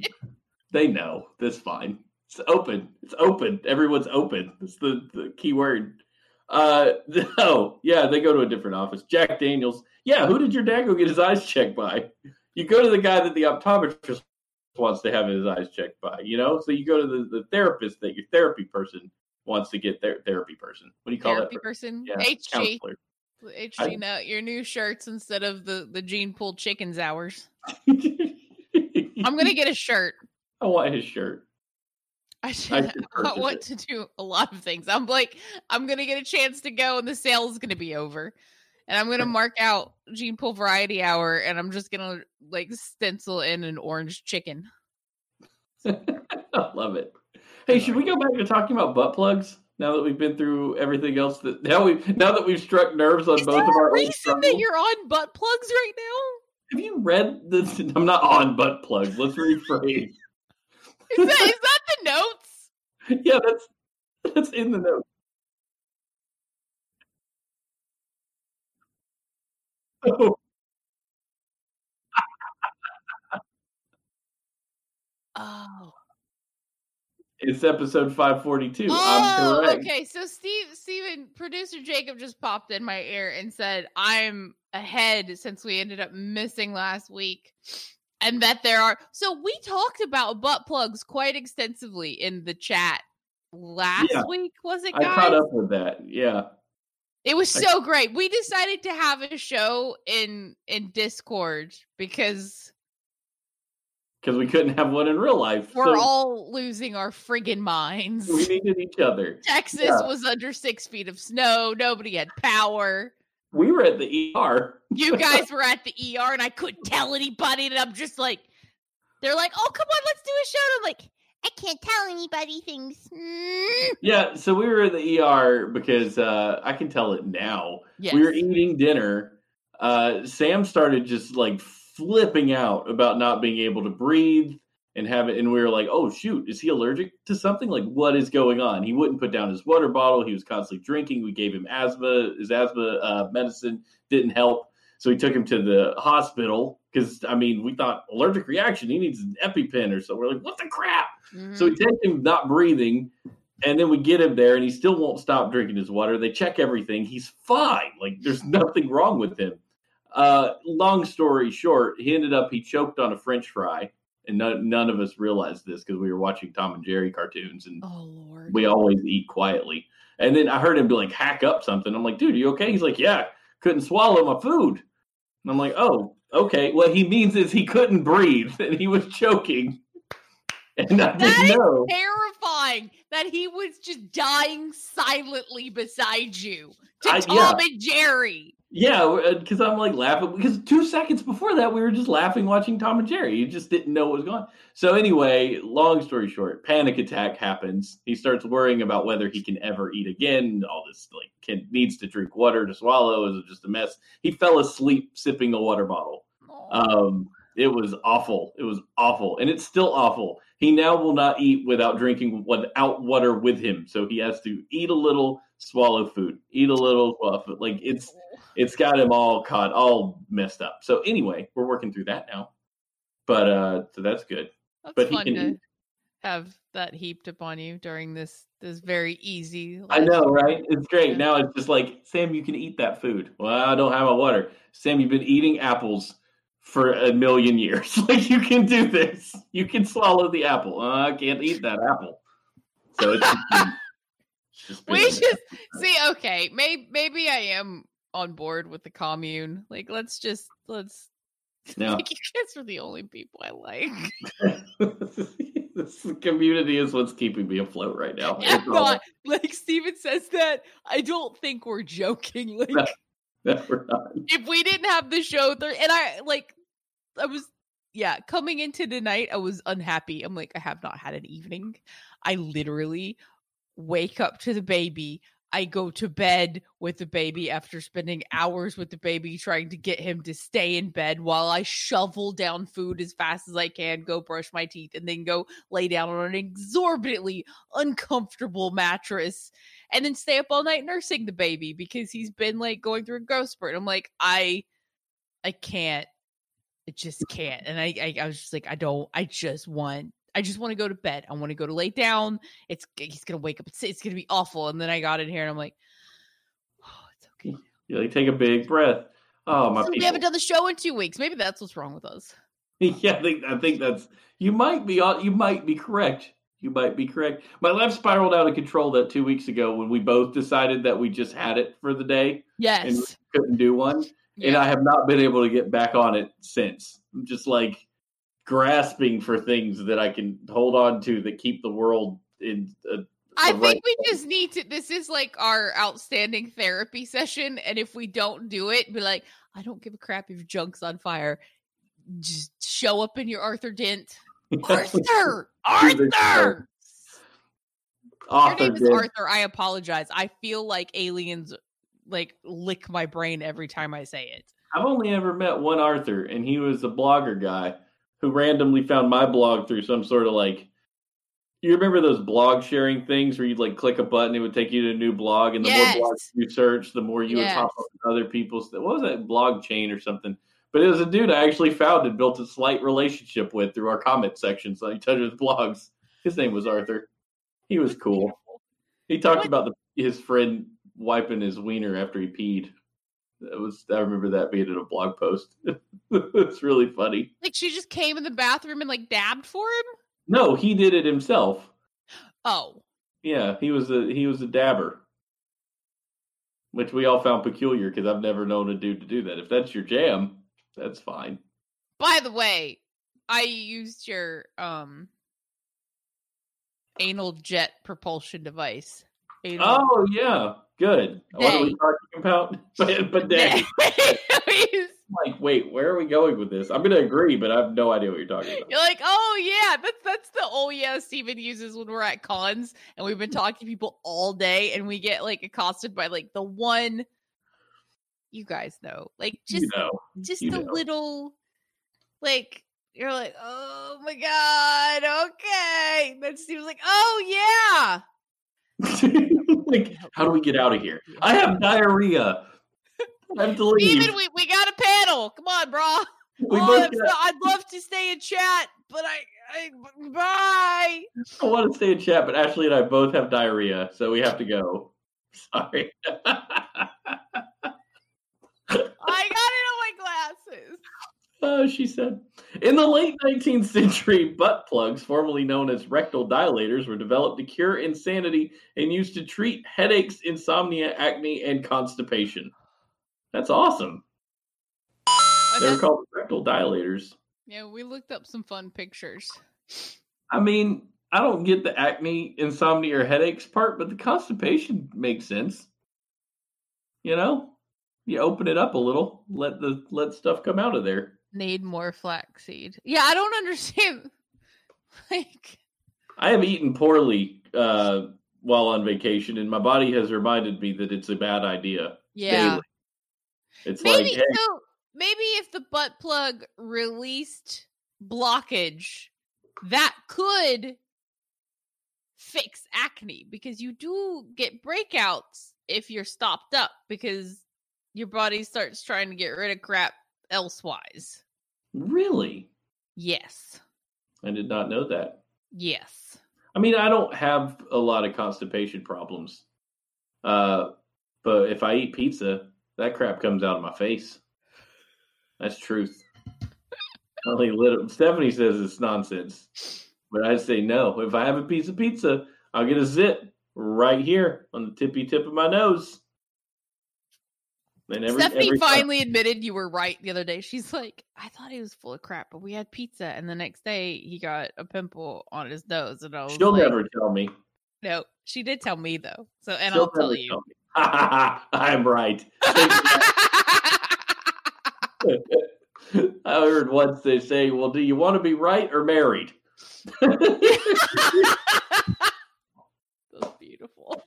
They know. That's fine. It's open. It's open. Everyone's open. That's the, the key word. Uh, no, yeah, they go to a different office. Jack Daniels. Yeah, who did your dad go get his eyes checked by? You go to the guy that the optometrist wants to have his eyes checked by. You know, so you go to the, the therapist that your therapy person wants to get their therapy person. What do you call it? Therapy that? person, Yeah, HG, counselor. HG. I- now your new shirts instead of the the Gene pulled chickens hours. [laughs] I'm gonna get a shirt. I want his shirt. I, I should, should I want it. to do a lot of things. I'm like, I'm gonna get a chance to go, and the sale is gonna be over, and I'm gonna mark out Gene Pool Variety Hour, and I'm just gonna like stencil in an orange chicken. I [laughs] love it. Hey, should we go back to talking about butt plugs? Now that we've been through everything else that now we now that we've struck nerves on Is both of our reason that you're on butt plugs right now? Have you read this? [laughs] I'm not on butt plugs. Let's rephrase. [laughs] Is that is that the notes? yeah, that's that's in the note. Oh, [laughs] Oh. it's episode 542. I'm Oh, correct. okay. So Steve, Steven, producer Jacob just popped in my ear and said, "I'm ahead since we ended up missing last week." And that there are so we talked about butt plugs quite extensively in the chat last Yeah. week, was it I caught up with that. Yeah. It was I- so great. We decided to have a show in in Discord because Because we couldn't have one in real life. we're so all losing our friggin' minds. we needed each other. [laughs] Texas Yeah. was under six feet of snow. Nobody had power. We were at the ER. You [laughs] guys were at the ER, and I couldn't tell anybody. And I'm just like, they're like, "Oh, come on, let's do a show." And I'm like, I can't tell anybody things. Mm. [laughs] Yeah, so we were at the ER because uh, I can tell it now. Yes. We were eating dinner. Uh, Sam started just like flipping out about not being able to breathe and have it. And we were like, oh, shoot, is he allergic to something? Like, what is going on? He wouldn't put down his water bottle. He was constantly drinking. We gave him asthma. His asthma uh, medicine didn't help. So we took him to the hospital because, I mean, we thought allergic reaction. He needs an EpiPen or so. We're like, what the crap? Mhm. So we take him not breathing, and then we get him there, and he still won't stop drinking his water. They check everything; he's fine. Like there's [laughs] nothing wrong with him. Uh, long story short, he ended up he choked on a French fry, and none, none of us realized this because we were watching Tom and Jerry cartoons, and oh Lord. we always eat quietly. And then I heard him be like hack up something. I'm like, dude, you okay? He's like, yeah, couldn't swallow my food. And I'm like, oh, okay. What he means is he couldn't breathe and he was choking. And I That didn't is know. Terrifying that he was just dying silently beside you to I- Tom yeah. and Jerry. Yeah, because I'm like laughing because two seconds before that we were just laughing watching Tom and Jerry. You just didn't know what was going on. So anyway, long story short, panic attack happens. He starts worrying about whether he can ever eat again. All this like can needs to drink water to swallow is it just a mess. He fell asleep sipping a water bottle. Um, it was awful. It was awful, and it's still awful. He now will not eat without drinking without water with him. So he has to eat a little, swallow food, eat a little, swallow food. Like it's it's got him all caught, all messed up. So anyway, we're working through that now. But uh so that's good. That's but he can to have that heaped upon you during this this very easy. I know, right? It's great. Yeah. Now it's just like, Sam, you can eat that food. Well, I don't have my water. Sam, you've been eating apples for a million years. [laughs] like you can do this. You can swallow the apple. Uh, I can't eat that apple. So it's just it's just We just see. Okay, maybe maybe I am on board with the commune. Like, let's just let's. [laughs] Yeah. Like, you guys are the only people I like. [laughs] this community is what's keeping me afloat right now. [laughs] Yeah, It's like Steven says that, I don't think we're joking. Like, No. No, we're not. if we didn't have the show, there, and I like, I was, yeah, coming into tonight, I was unhappy. I'm like, I have not had an evening. I literally wake up to the baby. I go to bed with the baby after spending hours with the baby trying to get him to stay in bed while I shovel down food as fast as I can, go brush my teeth, and then go lay down on an exorbitantly uncomfortable mattress and then stay up all night nursing the baby because he's been like going through a growth spurt. I'm like, I I can't. I just can't. And I, I I was just like, I don't I just want I just want to go to bed. I want to go to lay down. It's he's gonna wake up. It's, it's gonna be awful. And then I got in here and I'm like, oh, it's okay. You like take a big breath. Oh my So we haven't done the show in two weeks. Maybe that's what's wrong with us. [laughs] yeah, I think I think that's you might be on you might be correct. You might be correct. My life spiraled out of control that two weeks ago when we both decided that we just had it for the day Yes. And couldn't do one. And I have not been able to get back on it since. I'm just like grasping for things that I can hold on to that keep the world in a I think we just need to. This is like our outstanding therapy session, and if we don't do it, be like, I don't give a crap if your junk's on fire. Just show up in your Arthur Dent, [laughs] Arthur, Arthur. Arthur name is. Arthur. I apologize. I feel like aliens like lick my brain every time I say it. I've only ever met one Arthur, and he was a blogger guy who randomly found my blog through some sort of like. You remember those blog sharing things where you'd like click a button, it would take you to a new blog, and the Yes. more blogs you search, the more you would Yes. up with other people's. What was that blog chain or something? But it was a dude I actually found and built a slight relationship with through our comment sections on each other's blogs. His name was Arthur. He was cool. He talked about the, his friend wiping his wiener after he peed. That was I remember that being in a blog post. [laughs] it's really funny. Like she just came in the bathroom and like dabbed for him. No, he did it himself. Oh, Yeah, he was a he was a dabber, which we all found peculiar because I've never known a dude to do that. If that's your jam, that's fine. by the way, I used your um anal jet propulsion device. Oh yeah, good. What are we talking about? [laughs] But, but then, [laughs] like, wait, where are we going with this? I'm gonna agree, but I have no idea what you're talking about. You're like, oh yeah, that's that's the oh yeah Steven uses when we're at cons and we've been talking to people all day and we get like accosted by like the one you guys know. Like just you know, just you a know. little like you're like, oh my god, okay. Then Steve's like, oh yeah. [laughs] [laughs] like, how do we get out of here? I have diarrhea. I have to leave. Steven, we, we got a panel. Come on, bro. we oh, both I'm got- so- I'd love to stay in chat, but I, I bye. I want to stay in chat, but Ashley and I both have diarrhea, so we have to go. Sorry. [laughs] I got it on my glasses. Oh, she said. In the late 19th century, butt plugs, formerly known as rectal dilators, were developed to cure insanity and used to treat headaches, insomnia, acne, and constipation. That's awesome. They're called rectal dilators. yeah, we looked up some fun pictures. I mean, I don't get the acne, insomnia, or headaches part, but the constipation makes sense. You know, you open it up a little, let the let stuff come out of there. Need more flaxseed. Yeah, I don't understand. [laughs] like, I have eaten poorly uh, while on vacation, and my body has reminded me that it's a bad idea. yeah, daily. It's maybe like, hey, so. Maybe if the butt plug released blockage, that could fix acne because you do get breakouts if you're stopped up because your body starts trying to get rid of crap elsewise. really? Yes. I did not know that. Yes. I mean, I don't have a lot of constipation problems. Uh, but if I eat pizza, that crap comes out of my face. That's truth. Only little Stephanie says it's nonsense. But I say no. If I have a piece of pizza, I'll get a zit right here on the tippy tip of my nose. And every, Stephanie every time- finally admitted you were right the other day. She's like, I thought he was full of crap, but we had pizza, and the next day he got a pimple on his nose, and I was she'll like, never tell me. No, she did tell me though. So, and She'll I'll tell you. tell. [laughs] I'm right. [laughs] [laughs] I heard once they say, "Well, do you want to be right or married?" That's beautiful.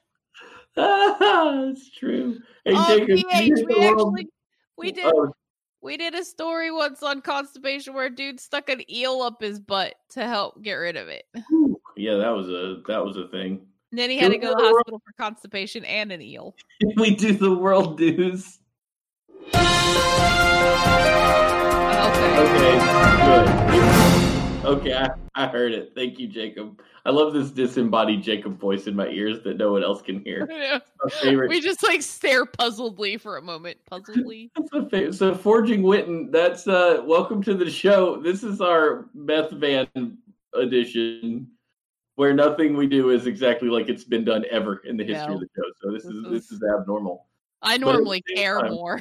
[laughs] it's true. Hey, oh, Jacob, PH, we actually we did Oh, we did a story once on constipation where a dude stuck an eel up his butt to help get rid of it. yeah, that was a that was a thing. And then he had to go to the the world- hospital for constipation and an eel. [laughs] we do the world news. Okay. Okay, good. [laughs] Okay, I, I heard it. Thank you, Jacob. I love this disembodied Jacob voice in my ears that no one else can hear. [laughs] We just like stare puzzledly for a moment. Puzzledly. [laughs] Favorite. So forging Witten, that's uh welcome to the show. This is our Meth Van edition where nothing we do is exactly like it's been done ever in the history No. of the show. So this This is is- this is abnormal. I But at the normally care more.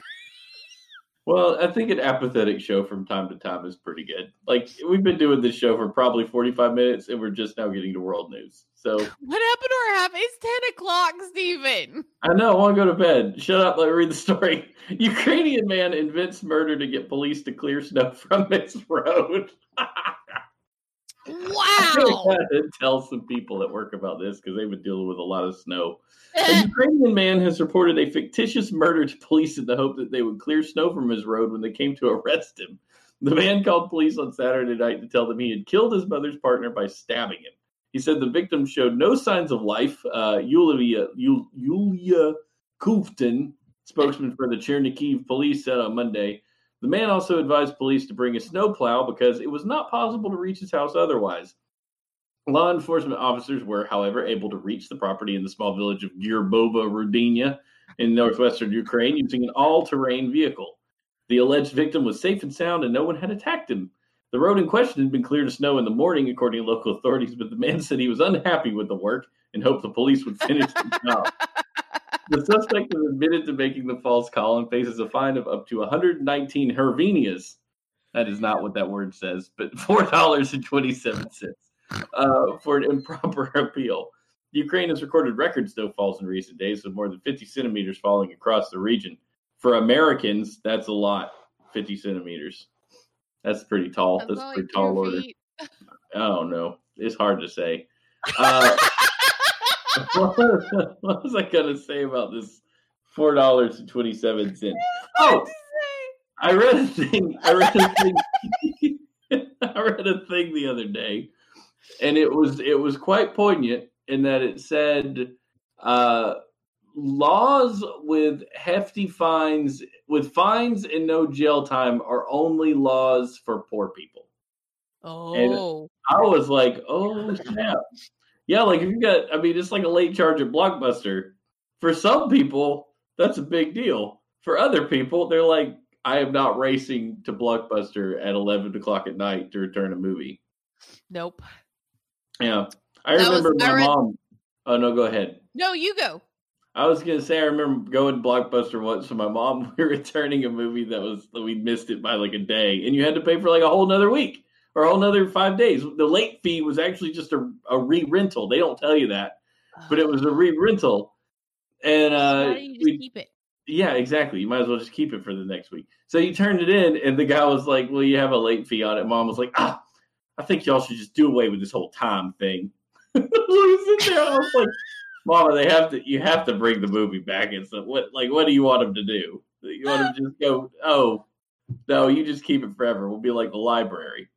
Well, I think an apathetic show from time to time is pretty good. Like we've been doing this show for probably 45 minutes and we're just now getting to world news. So What happened to our half? It's 10 o'clock, Stephen. I know, I want to go to bed. Shut up, let me read the story. [laughs] Ukrainian man invents murder to get police to clear snow from his road. [laughs] Wow. I had to tell some people at work about this because they've been dealing with a lot of snow. A Ukrainian man has reported a fictitious murder to police in the hope that they would clear snow from his road when they came to arrest him. The man called police on Saturday night to tell them he had killed his mother's partner by stabbing him. He said the victim showed no signs of life. Uh, Yulia, Yul- Yulia Kuftin, spokesman for the Chernihiv police, said on Monday. The man also advised police to bring a snowplow because it was not possible to reach his house otherwise. Law enforcement officers were, however, able to reach the property in the small village of Girbova Rudinia in northwestern Ukraine using an all terrain vehicle. The alleged victim was safe and sound and no one had attacked him. The road in question had been cleared of snow in the morning, according to local authorities, but the man said he was unhappy with the work and hoped the police would finish the job. [laughs] The suspect has admitted to making the false call and faces a fine of up to 119 hervenias. That is not what that word says, but [laughs] $4.27 uh, for an improper [laughs] appeal. Ukraine has recorded record snowfalls in recent days, with more than 50 centimeters falling across the region. For Americans, that's a lot 50 centimeters. That's pretty tall. That's, pretty tall order. [laughs] Oh, no. It's hard to say. Uh, what was- [laughs] what was I going to say about this $4.27? Oh, I read a thing. I read a thing. [laughs] I read a thing the other day, and it was it was quite poignant in that it said uh, laws with hefty fines, with fines and no jail time, are only laws for poor people. Oh. I was like, oh snap, [laughs] yeah. Like if you got, I mean, it's like a late charge at Blockbuster. For some people, that's a big deal. For other people, they're like, I am not racing to Blockbuster at eleven o'clock at night to return a movie. Nope. Yeah, I That was- remember I my read- mom. Oh no, go ahead. No, you go. I was gonna say I remember going to Blockbuster once with my mom. We [laughs] were returning a movie that was we missed it by like a day, and you had to pay for like a whole nother week or another five days. The late fee was actually just a, a re rental. They don't tell you that, but it was a re rental. And uh, don't you just we, keep it? yeah, exactly. You might as well just keep it for the next week. So you turned it in, and the guy was like, "Well, you have a late fee on it." Mom was like, "Ah, I think y'all should just do away with this whole time thing." [laughs] so we sit there, I was like, "Mama, they have to. You have to bring the movie back." And so, what? Like, what do you want them to do? You want them to just go? Oh, no, you just keep it forever. We'll be like the library.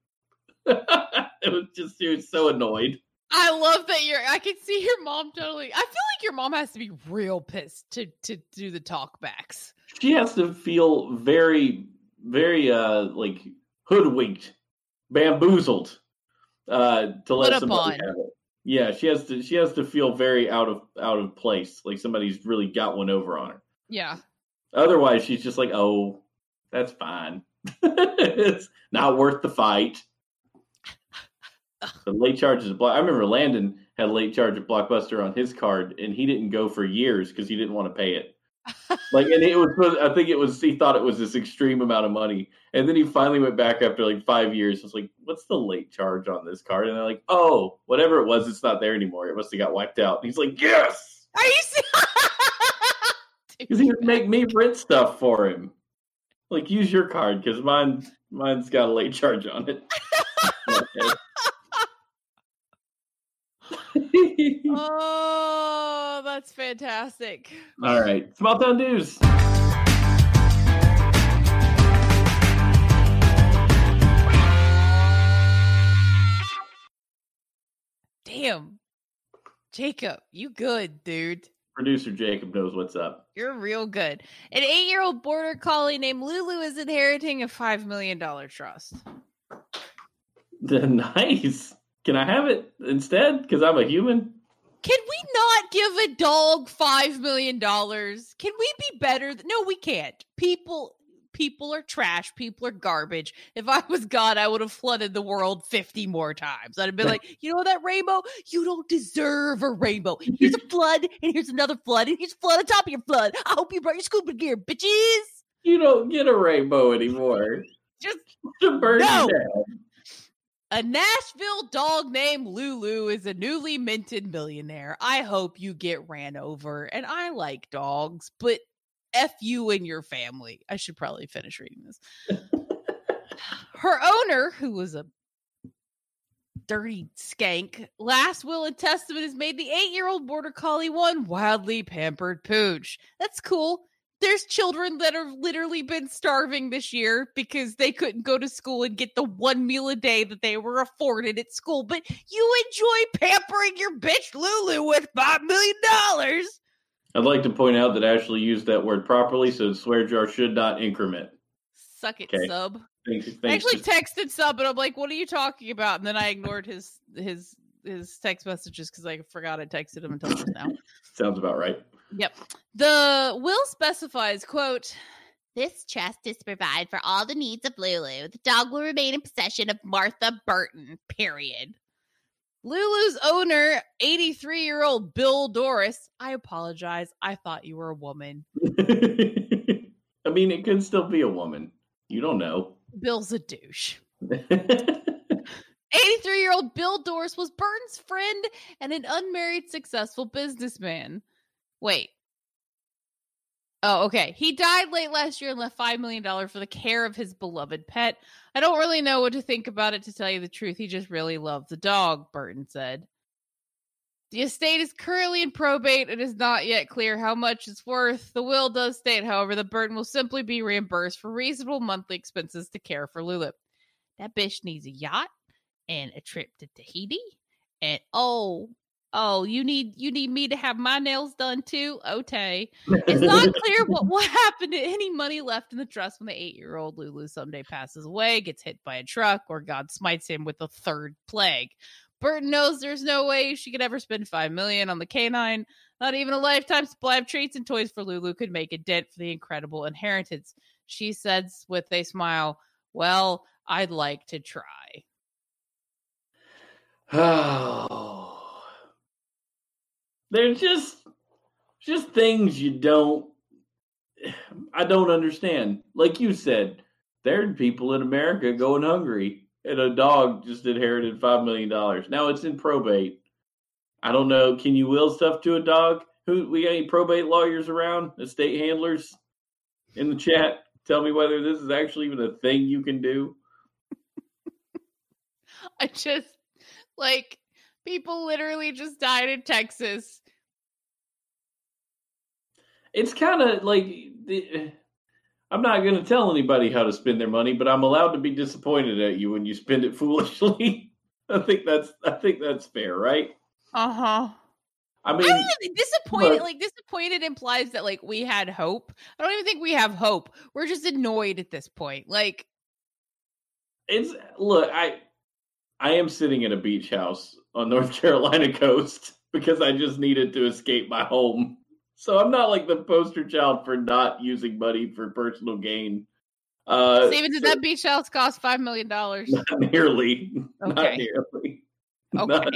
[laughs] it was just she was so annoyed. I love that you're. I can see your mom totally. I feel like your mom has to be real pissed to to do the talkbacks. She has to feel very, very uh like hoodwinked, bamboozled, uh, to let somebody have it. Yeah, she has to. She has to feel very out of out of place, like somebody's really got one over on her. Yeah. Otherwise, she's just like, "Oh, that's fine. [laughs] it's not worth the fight." The late charges of block. I remember Landon had a late charge of Blockbuster on his card, and he didn't go for years because he didn't want to pay it. [laughs] Like, and it was. I think it was. He thought it was this extreme amount of money, and then he finally went back after like five years. I was like, "What's the late charge on this card?" And they're like, "Oh, whatever it was, it's not there anymore. It must have got wiped out." And he's like, "Yes," Are you? se- because [laughs] he would make me print stuff for him. Like, use your card because mine, mine's got a late charge on it. [laughs] Okay. Oh, that's fantastic. All right, small town news. Damn, Jacob, you good, dude. Producer Jacob knows what's up. You're real good. An eight-year-old border collie named Lulu is inheriting a five million dollar trust. [laughs] nice. Can I have it instead? Because I'm a human. Can we not give a dog five million dollars? Can we be better? th- no, we can't. People, people are trash. People are garbage. If I was God, I would have flooded the world fifty more times. I'd have been like, you know that rainbow? You don't deserve a rainbow. Here's a [laughs] flood, and here's another flood, and here's a flood on top of your flood. I hope you brought your scuba gear, bitches. You don't get a rainbow anymore. Just To burn No. down. A Nashville dog named Lulu is a newly minted millionaire. I hope you get ran over. And I like dogs, but F you and your family. I should probably finish reading this. [laughs] Her owner, who was a dirty skank. Last will and testament has made the eight year old border collie one wildly pampered pooch. That's cool. There's children that have literally been starving this year because they couldn't go to school and get the one meal a day that they were afforded at school. But you enjoy pampering your bitch Lulu with $5 million. I'd like to point out that Ashley used that word properly, so swear jar should not increment. Suck it, Okay. sub. Thanks, I actually texted sub, and I'm like, "What are you talking about?" And then I ignored his his his text messages because I forgot I texted him until just now. [laughs] sounds about right. Yep. The will specifies, quote, This chest is to provide for all the needs of Lulu. The dog will remain in possession of Martha Burton, period. Lulu's owner, 83 year old Bill Doris. I apologize. I thought you were a woman. [laughs] I mean, it could still be a woman. You don't know. Bill's a douche. [laughs] 83 year old Bill Doris was Burton's friend and an unmarried successful businessman. Wait. Oh, okay. He died late last year and left $5 million for the care of his beloved pet. I don't really know what to think about it, to tell you the truth. He just really loved the dog, Burton said. The estate is currently in probate. And is not yet clear how much it's worth. The will does state, however, that Burton will simply be reimbursed for reasonable monthly expenses to care for Lulu. That bitch needs a yacht and a trip to Tahiti. And oh, oh, you need you need me to have my nails done too. Okay. It's not [laughs] clear what will happen to any money left in the trust when the eight-year-old Lulu someday passes away, gets hit by a truck, or God smites him with a third plague. Burton knows there's no way she could ever spend five million on the canine. Not even a lifetime supply of treats and toys for Lulu could make a dent for the incredible inheritance. She says with a smile, Well, I'd like to try. [sighs] Oh, they're just just things you don't. I don't understand. Like you said, there are people in America going hungry, and a dog just inherited five million dollars. Now it's in probate. I don't know. Can you will stuff to a dog? Who we got any probate lawyers around? Estate handlers in the chat? Tell me whether this is actually even a thing you can do. [laughs] I just like people literally just died in Texas. It's kind of like the, I'm not going to tell anybody how to spend their money, but I'm allowed to be disappointed at you when you spend it [laughs] foolishly. I think that's I think that's fair, right? Uh huh. I I mean, don't even disappointed. look- like disappointed implies that like we had hope. I don't even think we have hope. We're just annoyed at this point. Like it's look, I I am sitting in a beach house on North [laughs] Carolina coast because I just needed to escape my home. So I'm not like the poster child for not using money for personal gain. Uh, Steven, did that beach house cost five million dollars? [laughs] not nearly, not Okay. nearly. Okay. Not-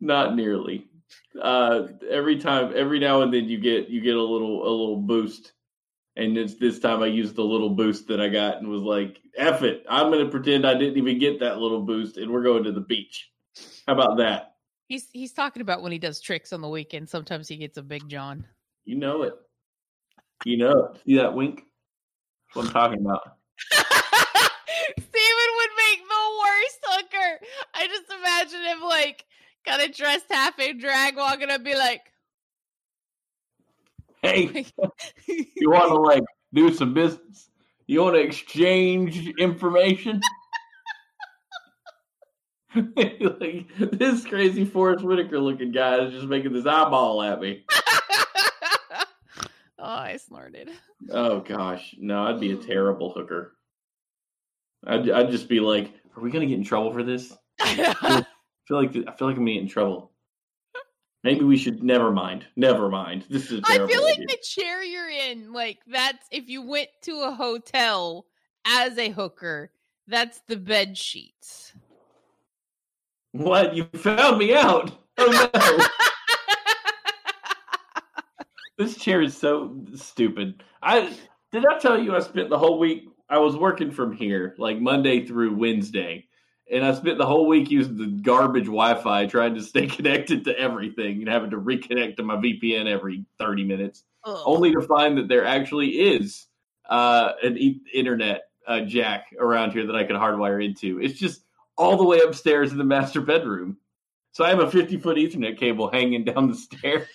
not nearly uh every time every now and then you get you get a little a little boost and it's this time i used the little boost that i got and was like F it i'm gonna pretend i didn't even get that little boost and we're going to the beach how about that He's he's talking about when he does tricks on the weekend. Sometimes he gets a big John. You know it. You know it. See that wink? That's what i'm talking about. [laughs] Steven would make the worst hooker. I just imagine him like kind of dressed half in drag, walking up, and be like, hey [laughs] you want to like do some business? You want to exchange information? [laughs] Like this crazy Forest Whitaker looking guy is just making this eyeball at me. "Oh, I snorted." Oh gosh, no, I'd be a [laughs] terrible hooker. I'd, I'd just be like, "Are we gonna get in trouble for this?" [laughs] I feel like I feel like I'm gonna get in trouble. Maybe we should. Never mind. Never mind. This is. a I feel like idea. the chair you're in, like that's if you went to a hotel as a hooker, that's the bed sheets. What you found me out? Oh no. [laughs] this chair is so stupid. I did I tell you I spent the whole week I was working from here, like Monday through Wednesday, and I spent the whole week using the garbage Wi-Fi trying to stay [laughs] connected to everything and having to reconnect to my VPN every 30 minutes, only to find that there actually is uh, an e- internet uh, jack around here that I could hardwire into. It's just all the way upstairs in the master bedroom. So I have a 50 foot Ethernet cable hanging down the [laughs] stairs,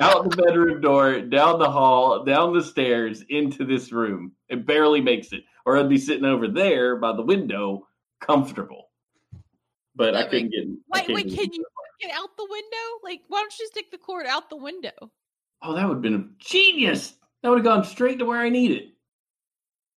out the bedroom door, down the hall, down the stairs, into this room. It barely makes it. Or I'd be sitting over there by the window, comfortable. But I couldn't get. Wait, wait, can you get out the window? Like, why don't you stick the cord out the window? Oh, that would have been a genius. That would have gone straight to where I need it.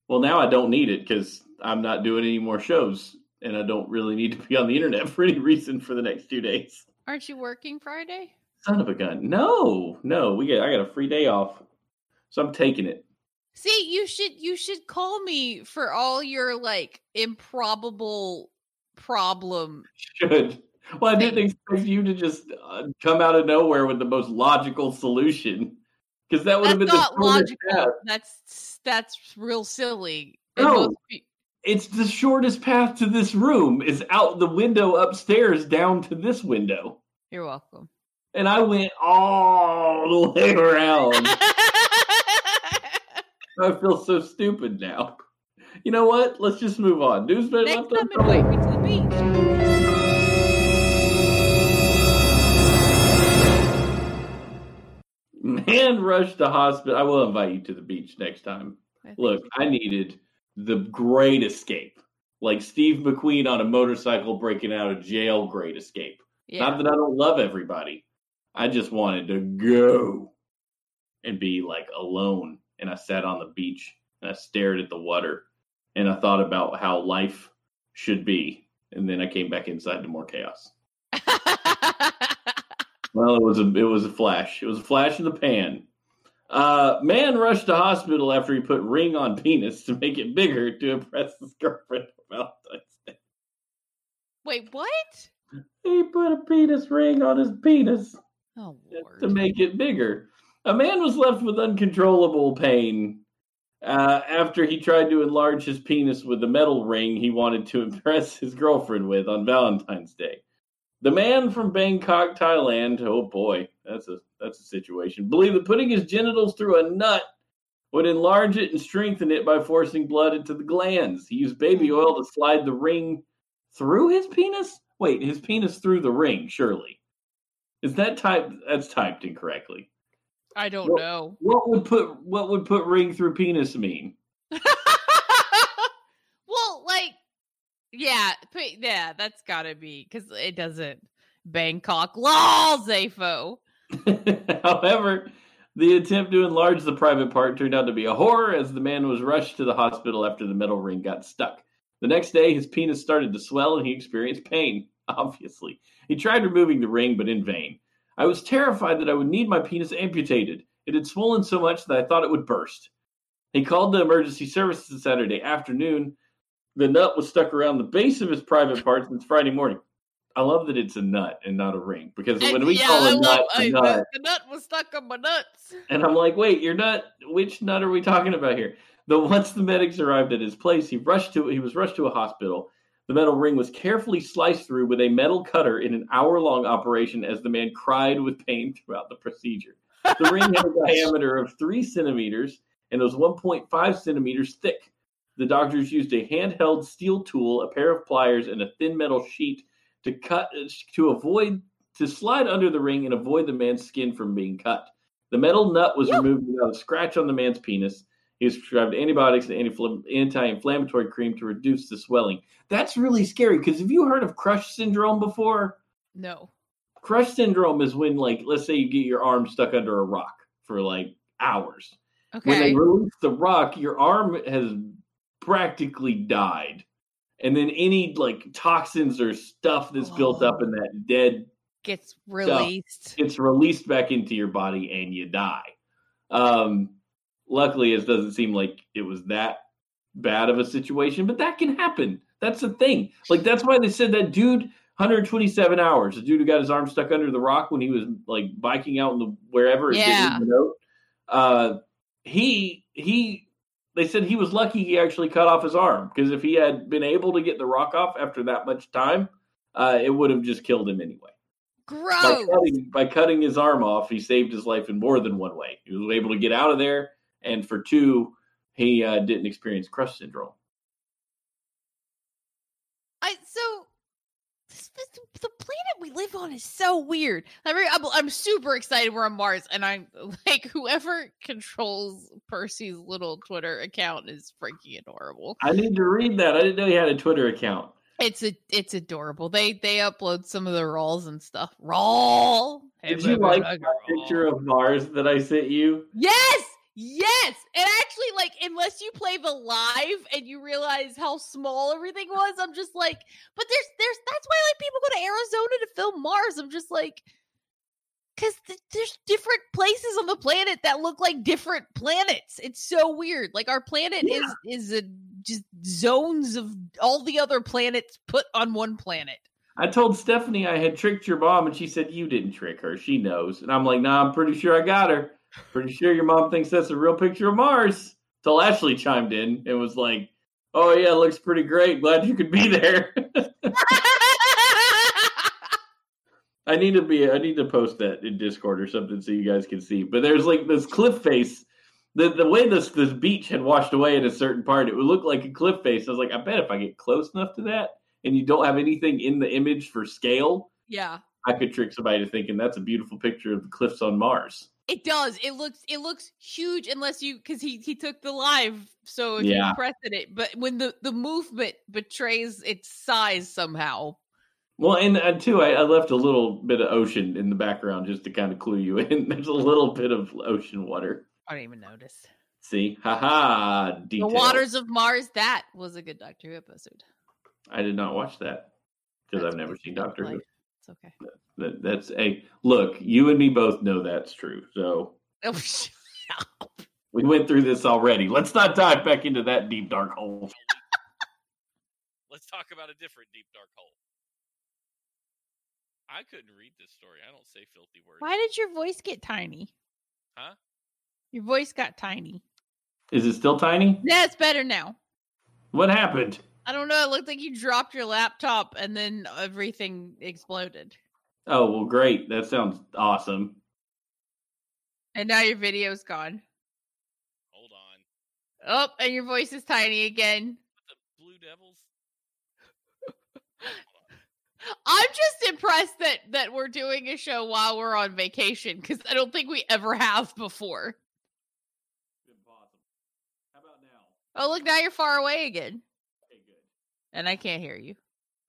Well, now I don't need it because I'm not doing any more shows, and I don't really need to be on the internet [laughs] for any reason for the next two days. Aren't you working Friday? Son of a gun! No, no, we get. I got a free day off, so I'm taking it. See, you should you should call me for all your like improbable problem. Should. Well, I didn't expect you to just uh, come out of nowhere with the most logical solution, because that would have been not the logical. path. That's that's real silly. No. most pe- It's the shortest path to this room is out the window upstairs down to this window. You're welcome. And I went all the [laughs] way around. [laughs] I feel so stupid now. You know what? Let's just move on. News better Next left time, untold. to the beach. Man rushed to hospital. I will invite you to the beach next time. I Look, I needed the great escape. Like Steve McQueen on a motorcycle breaking out of jail, great escape. yeah. Not that I don't love everybody. I just wanted to go and be like alone. And I sat on the beach and I stared at the water and I thought about how life should be. And then I came back inside to more chaos. [laughs] Well, it was a it was a flash. It was a flash in the pan. Uh, man rushed to hospital after he put ring on [laughs] penis to make it bigger to impress his girlfriend for Valentine's Day. Wait, what? He put a penis ring on his penis. Oh to make it bigger. A man was left with uncontrollable pain uh, after he tried to enlarge his penis with a metal ring he wanted to [laughs] impress his girlfriend with on Valentine's Day. The man from Bangkok, Thailand, oh boy, that's a that's a situation. Believed that putting his genitals through a nut would enlarge it and strengthen it by forcing blood into the glands. He used baby oil to slide the ring through his penis. Wait, his penis through the ring, surely. Is that typed? That's typed incorrectly. I don't Well- know. What would put what would put ring through penis mean? [laughs] well, like, yeah, put- yeah, that's gotta be because it doesn't. Bangkok law, Zafo. [laughs] However, the attempt to enlarge the private part turned out to be a horror as the man was rushed to the hospital after the metal ring got stuck. The next day, his penis started to swell and he experienced pain, [laughs] obviously. He tried removing the ring, but in vain. I was terrified that I would need my penis amputated. It had swollen so much that I thought it would burst. He called the emergency services on Saturday afternoon. The nut was stuck around the base of his private part since Friday morning. I love that it's a nut and not a ring because when we yeah, call I a love nut I, a the- nut, The, nut was stuck on my nuts. and I'm like, wait, your nut? Which nut are we talking about here? Though once the medics arrived at his place, he rushed to he was rushed to a hospital. The metal ring was carefully sliced through with a metal cutter in an hour-long operation as the man cried with pain throughout the procedure. The ring had a [laughs] diameter of three centimeters and was 1.5 centimeters thick. The doctors used a handheld steel tool, a pair of pliers, and a thin metal sheet to cut to avoid to slide under the ring and avoid the man's skin from being cut. The metal nut was removed without a scratch on the man's penis. He was prescribed antibiotics and anti- anti-inflammatory cream to reduce the swelling. That's really scary because have you heard of crush syndrome before? No. Crush syndrome is when, like, let's say you get your arm stuck under a rock for like hours. Okay. When they release the rock, your arm has practically died. And then any like toxins or stuff that's built up in that dead Gets released. gets released back into your body and you die. Um, luckily, it doesn't seem like it was that bad of a situation, but that can happen. That's the thing. Like that's why they said that dude 127 hours. The dude who got his arm stuck under the rock when he was like biking out in the wherever. Yeah. Uh, he he. They said he was lucky he actually cut off his arm because if he had been able to get the rock off after that much time, uh, it would have just killed him anyway by Gross. cutting, by cutting his arm off, he saved his life in more than one way. He was able to get out of there, and for two, he uh, didn't experience crush syndrome. I so this, this, the planet we live on is so weird. I mean, I'm, I'm super excited we're on Mars, and I'm [laughs] like, whoever controls Percy's little Twitter account is freaking adorable. I need to read that. I didn't know he had a Twitter account. It's a it's adorable. They they upload some of the rolls and stuff. Roll. Hey, Did you like the picture of Mars that I sent you? Yes, yes. And actually, like, unless you play the live and you realize how small everything was, I'm just like, but there's there's that's why like people go to Arizona to film Mars. I'm just like, because th- there's different places on the planet that look like different planets. It's so weird. Like our planet Yeah. is is a just zones of all the other planets put on one planet. I told Stephanie I had tricked your mom, and she said you didn't trick her. She knows, and I'm like, Nah, I'm pretty sure I got her. Pretty sure your mom thinks that's a real picture of Mars. Till Ashley chimed in and was like, "Oh yeah, looks pretty great. Glad you could be there." [laughs] I need to be. I need to post that in Discord or something so you guys can see. But there's like this cliff face. The the way this this beach had washed away in a certain part, it would look like a cliff face. I was like, I bet if I get close enough to that, and you don't have anything in the image for scale, yeah. I could trick somebody to thinking that's a beautiful picture of the cliffs on Mars. It does. It looks it looks huge unless you because he he took the live, so if Yeah. you press it, but when the the movement betrays its size somehow. Well, and, and too, I, I left a little bit of ocean in the background just to kind of clue you in. [laughs] There's a little bit of ocean water. I didn't even notice. See, haha, detail. The waters of Mars. That was a good Doctor Who episode. I did not watch that because I've never seen Doctor play. Who. It's okay. That, that's a look. You and me both know that's true. So Oh, [laughs] shut up. we went through this already. Let's not dive back into that deep dark hole. Let's talk about a different deep dark hole. I couldn't read this story. I don't say filthy words. Why did your voice get tiny? Huh? Your voice got tiny. Is it still tiny? Yeah, it's better now. What happened? I don't know. It looked like you dropped your laptop and then everything exploded. Oh well, great. That sounds awesome. And now your video's gone. Hold on. Oh, and your voice is tiny again. The Blue Devils. [laughs] I'm just impressed that that we're doing a show while we're on vacation because I don't think we ever have before. Impossible. How about now? Oh, look, now you're far away again, Okay, good. And I can't hear you.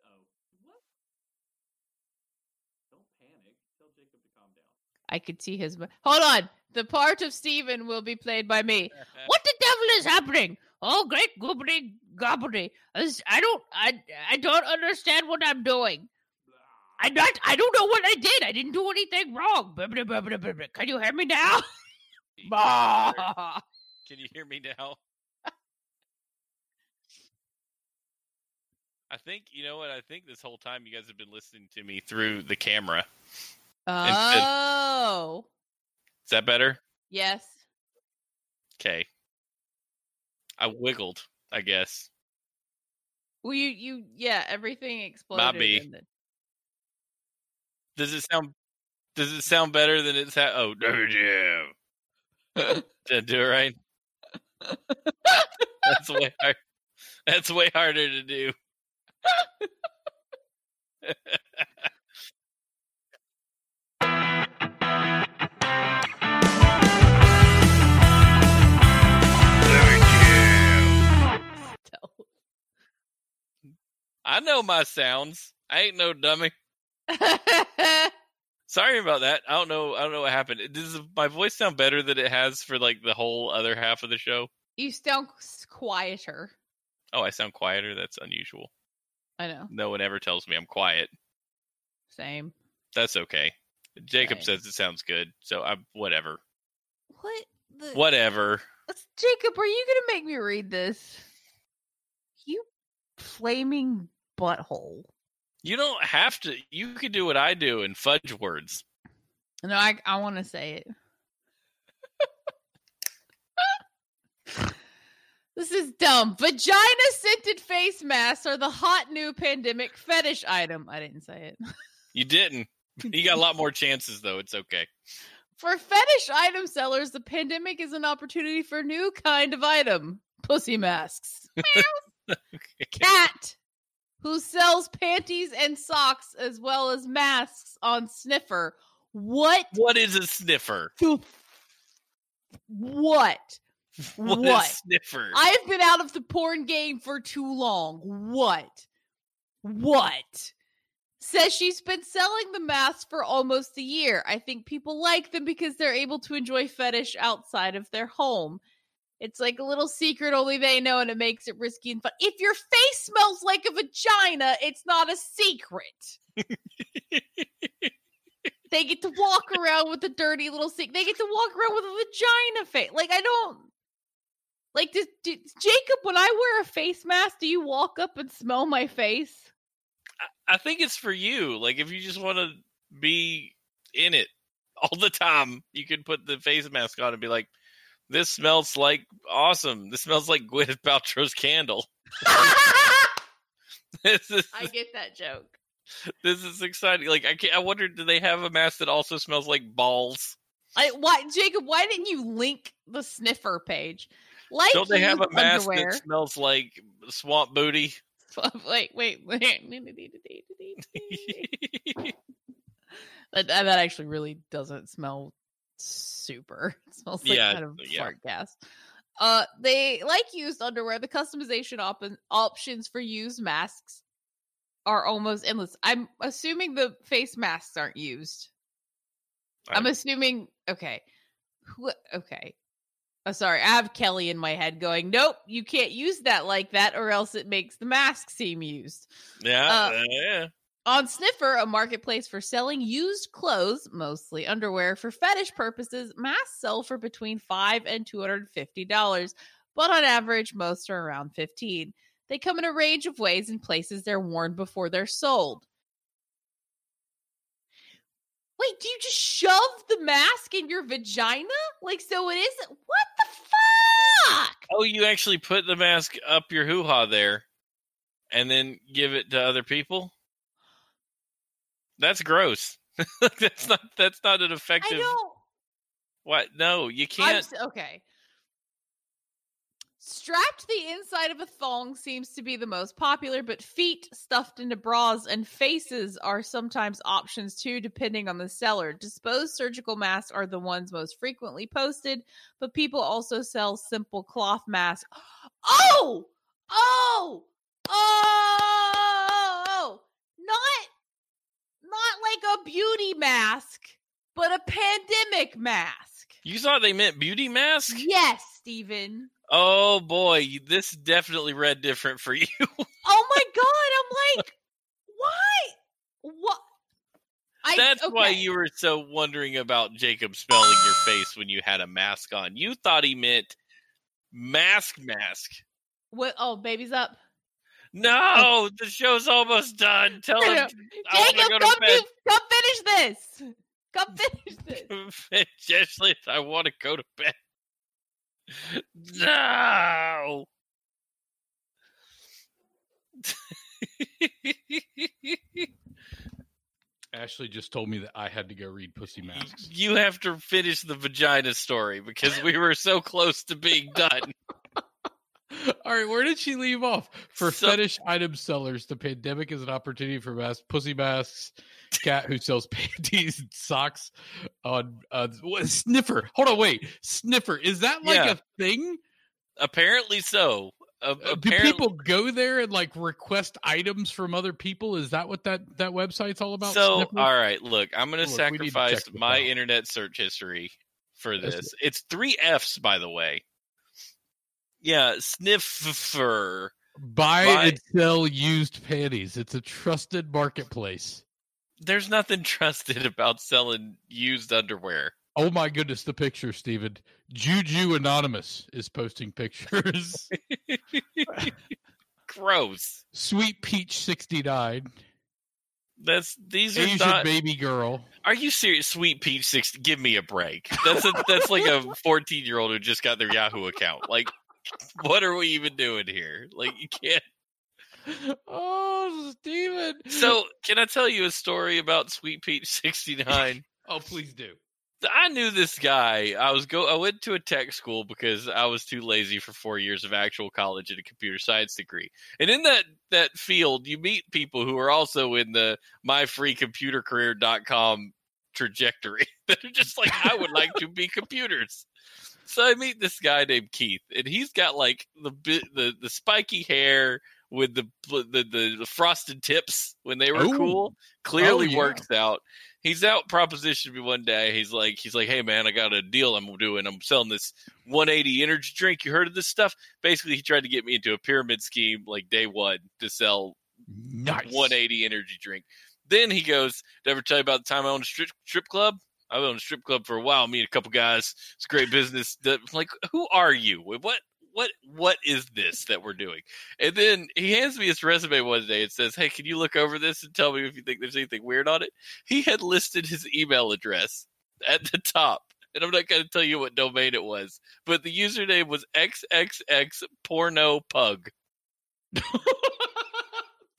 Oh, what? Don't panic. Tell Jacob to calm down. I could see his. Hold on. The part of Stephen will be played by me. [laughs] What the devil is happening? Oh, great gobbly gobbly! I don't, I, I don't understand what I'm doing. I'm not. I don't know what I did. I didn't do anything wrong. Can you hear me now? Can you hear me [laughs] now? I think you know what I think this whole time you guys have been listening to me through the camera. Oh, Is that better? yes. Okay. I wiggled, I guess. Well, you, you, yeah. Everything exploded. be. and then- Does it sound does it sound better than it's ha- oh yeah. [laughs] Did I do it right? [laughs] That's way hard. That's way harder to do. I know my sounds. I ain't no dummy. [laughs] Sorry about that. I don't know. I don't know what happened. Does my voice sound better than it has for like the whole other half of the show? you sound quieter. Oh, I sound quieter. That's unusual. I know. No one ever tells me I'm quiet. Same. That's okay. Jacob Right. says it sounds good, so I'm whatever. What? The, Whatever. Jacob, are you gonna make me read this? You flaming butthole. You don't have to. You could do what I do and fudge words. No, I I want to say it. This is dumb. Vagina scented face masks are the hot new pandemic fetish item. I didn't say it. [laughs] You didn't. You got a lot more chances though. It's okay. For fetish item sellers, the pandemic is an opportunity for a new kind of item: pussy masks. [laughs] Cat. who sells panties and socks as well as masks on Sniffer. What What is a sniffer? the what? [laughs] What What? sniffer? I've been out of the porn game for too long. What? What? Says she's been selling the masks for almost a year. I think people like them because they're able to enjoy fetish outside of their home. It's like a little secret only they know, and it makes it risky and fun. If your face smells like a vagina, it's not a secret. they get to walk around with a dirty little secret. They get to walk around with a vagina face. Like I don't. Like, does, do, Jacob, when I wear a face mask, do you walk up and smell my face? I think it's for you. Like if you just want to be in it [laughs] all the time, you can put the face mask on and be like, "This smells like awesome. This smells like [laughs] Gwyneth Paltrow's candle. [laughs] this is I get that joke. this is exciting. Like I can't, I wonder, do they have a mask that also smells like balls? I why Jacob? Why didn't you link the Snifffr page? Like Don't they have a mask underwear. that smells like swamp booty? [laughs] wait, wait, [laughs] wait. that, that actually really doesn't smell super. [laughs] It smells like Yeah, kind of yeah. fart gas. Uh, they like used underwear. The customization op- options for used masks are almost endless. I'm assuming the face masks aren't used. I'm assuming. Okay, Who, okay. Oh, sorry, I have Kelly in my head going. Nope, you can't use that like that, or else it makes the mask seem used. Yeah, uh, yeah. On Snifffr, a marketplace for selling used clothes, mostly underwear, for fetish purposes, masks sell for between five and two hundred fifty dollars, but on average, most are around fifteen. They come in a range of ways and places they're worn before they're sold. Wait, do you just shove the mask in your vagina? Like so it isn't what fuck? Oh, you actually put the mask up your hoo ha there, and then give it to other people. That's gross. [laughs] that's not. That's not an effective. What? No, you can't. s- okay. Strapped to the inside of a thong seems to be the most popular, but feet stuffed into bras and faces are sometimes options too, depending on the seller. Disposed surgical masks are the ones most frequently posted, but people also sell simple cloth masks. Oh! Oh! Oh! Not not like a beauty mask, but a pandemic mask. You thought they meant beauty mask? Yes, Steven. Oh boy, this definitely read different for [laughs] you. Oh my god, I'm like, why? What? I, That's why you were so wondering about Jacob smelling your face when you had a mask on. You thought he meant mask mask. What? Oh, baby's up. No, oh. the show's almost done. Tell him no. [laughs] I wanna Jacob, go to come, do, come finish this. Come finish [laughs] this. Ashley, I want to go to bed. No. Ashley just told me that I had to go read Pussy Masks. you have to finish the vagina story because we were so close to being done. [laughs] All right, where did she leave off? For So- fetish item sellers, the pandemic is an opportunity for mass pussy masks. Cat who sells [laughs] panties and socks on uh, Snifffr. Hold on, wait, Snifffr. Is that like Yeah. a thing? Apparently so. Uh, Uh, Do people go there and like request items from other people? Is that what that that website's all about? so Snifffr? all right, look, I'm going to Look, we need to sacrifice my out. internet search history for this. It's three F's, by the way. Yeah, Snifffr. buy buy- and sell used panties. It's a trusted marketplace. There's nothing [laughs] trusted about selling used underwear. Oh my goodness, the picture, Steven. Juju Anonymous is posting pictures. [laughs] Gross. Sweet Peach 69. That's these are Asian not. baby girl. Are you serious? Sweet Peach six. Give me a break. That's a, that's like a 14 year old who just got their Yahoo account. Like, [laughs] what are we even doing here? Like, you can't. [laughs] Oh, Steven. So, can I tell you a story about Sweet Peach 69? [laughs] oh, please do. I knew this guy. I was go. I went to a tech school because I was too lazy for four years of actual college and a computer science degree. And in that that field, you meet people who are also in the myfreecomputercareer.com trajectory that are just like, I would like to be computers. So I meet this guy named Keith, and he's got like the the the spiky hair with the the the, frosted tips when they were Ooh. cool. Clearly Oh, yeah. works out he's out propositioned me one day. He's like, he's like, hey man, I got a deal I'm doing. I'm selling this 180 energy drink. You heard of this stuff? Basically, he tried to get me into a pyramid scheme like day one to sell Nice. 180 energy drink. Then he goes, did I ever tell you about the time I owned a strip, strip club? I owned a strip club for a while. Me and a couple guys. It's great business. Like, who are you? What? What? What is this that we're doing? And then he hands me his resume one day and says, "Hey, can you look over this and tell me if you think there's anything weird on it?" He had listed his email address at the top, and I'm not going to tell you what domain it was, but the username was xxx porno pug. [laughs]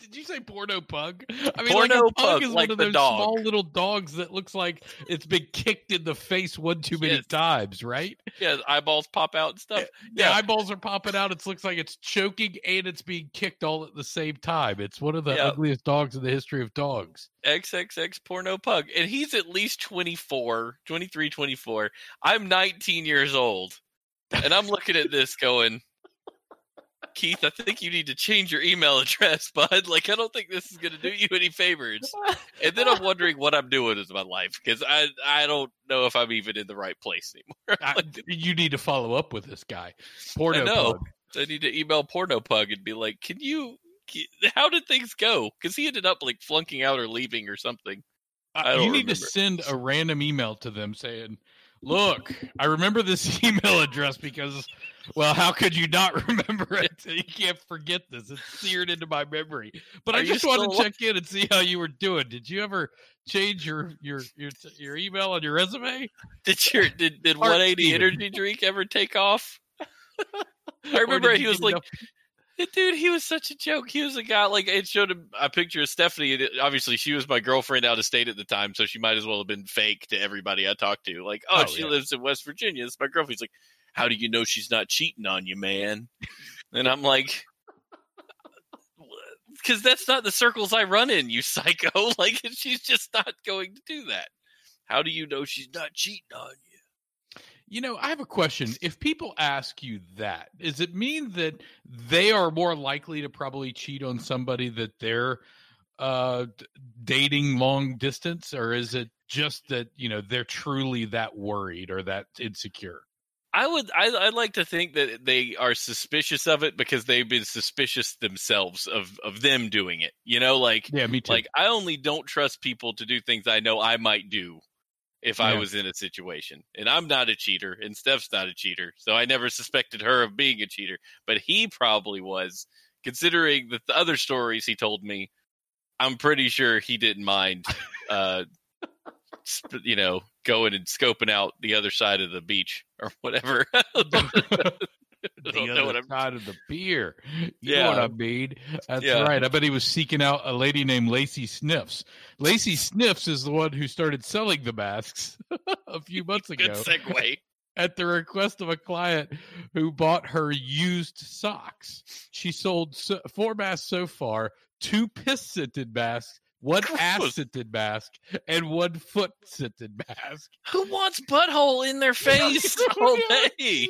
Did you say porno pug? I mean, Porno like a pug pug, is like one of those dog. small little dogs that looks like it's been kicked in the face one too many Yes. times, right? Yeah, eyeballs pop out and stuff. The Yeah. eyeballs are popping out. It looks like it's choking and it's being kicked all at the same time. It's one of the Yeah. ugliest dogs in the history of dogs. XXX porno pug. And he's at least 24, 23, 24. I'm 19 years old. And I'm looking at this going, Keith, I think you need to change your email [laughs] address, bud. Like, I don't think this is going to do you any favors. And then I'm wondering what I'm doing with my life because I I don't know if I'm even in the right place anymore. [laughs] I- you need to follow up with this guy. Porno I know. pug. I need to email porno pug and be like, can you? How did things go? Because he ended up like flunking out or leaving or something. Uh, you need to send a random email to them saying, "Look, I remember this [laughs] email address because, well, how could you not [laughs] remember it? You can't forget this. It's seared into my memory. But Are I just wanted still to check in and see how you were doing. Did you ever change your your your your email on your resume? Did your did, did Art 180 Steven. energy drink ever take off? [laughs] I remember he was like, [laughs] dude, he was such a joke. He was a guy like it showed him a picture of Stephanie. Obviously, she was my girlfriend out of state at the time, so she might as well have been fake to everybody I talked to. Like, oh, Oh, she yeah. lives in West Virginia. It's my girlfriend. He's like, how do you know she's not cheating on you, man? And I'm like. Because that's not the circles I run in, you [laughs] psycho. Like, she's just not going to do that. How do you know she's not cheating on you? You know, I have a question. If people ask you that, does it mean that they are more likely to probably cheat on somebody that they're uh dating long distance or is it just that, you know, they're truly that worried or that insecure? I would I I'd like to think that they are suspicious of it because they've been suspicious themselves of of them doing it. You know, like Yeah, me too. like I only don't trust people to do things I know I might do if I was in a situation. And I'm not a cheater and Steph's not a cheater. So I never suspected her of being a cheater, but he probably was considering the, the other stories he told me. I'm pretty sure he didn't mind uh sp- you know, going and scoping out the other side of the beach or whatever. [laughs] [laughs] [laughs] The don't know other what I'm. side of the beer. You know what I mean? That's Yeah. right. I bet he was seeking out a lady named Lacey Sniffs. Lacey Sniffs is the one who started selling the masks [laughs] a few months [laughs] ago Good segue. at the request of a client who bought her used socks. She sold so, four masks so far, two piss scented masks, one ass scented mask, and one foot scented mask. Who wants butthole in their face all day?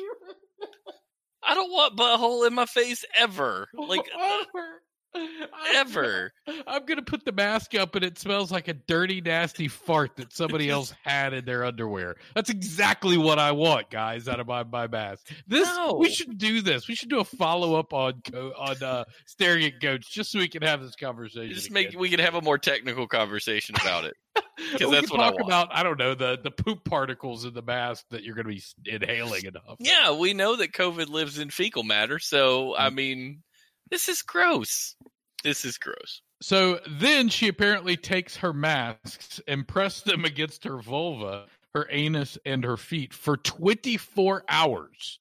I don't want butthole in my face ever. [laughs] Like uh, ever. [laughs] I'm gonna put the mask up and it smells like a dirty, nasty fart that somebody else [laughs] had in their underwear. That's exactly what I want, guys, out of my, my mask. This No. we should do this. We should do a follow up on on uh, staring at goats just so we can have this conversation. Just make again. we could have a more technical conversation about it. [laughs] We that's can what I talk want. about. I don't know the the poop particles in the mask that you're gonna be inhaling enough. Yeah, we know that COVID lives in fecal matter, so I mean, this is gross. This is gross. So then she apparently takes her masks and pressed them against her vulva, her anus, and her feet for 24 hours.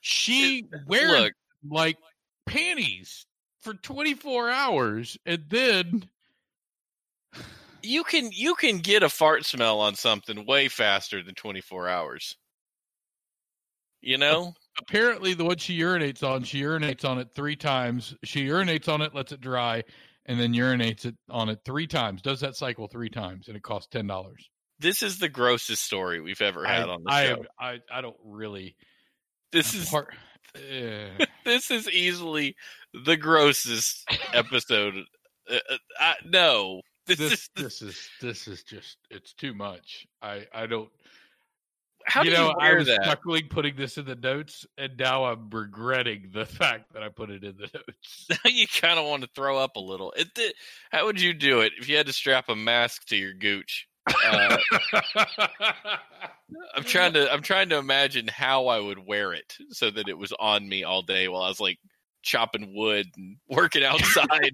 She wears Look, like panties for 24 hours and then You can you can get a fart smell on something way faster than 24 hours. You know? Apparently, the one she urinates on, she urinates on it three times. She urinates on it, lets it dry, and then urinates it on it three times. Does that cycle three times, and it costs ten dollars. This is the grossest story we've ever had I, on the I, show. I I don't really. this is part, eh. [laughs] this is easily the grossest episode. Uh, uh, I, no, this, this is this is this is just it's too much. I I don't. How you do know, you I was that? chuckling putting this in the notes, and now I'm regretting the [laughs] fact that I put it in the notes. Now [laughs] you kind of want to throw up a little. It did, how would you do it if you had to strap a mask to your gooch? Uh, [laughs] I'm trying to I'm trying to imagine how I would wear it so that it was on me all day while I was like chopping wood and working outside,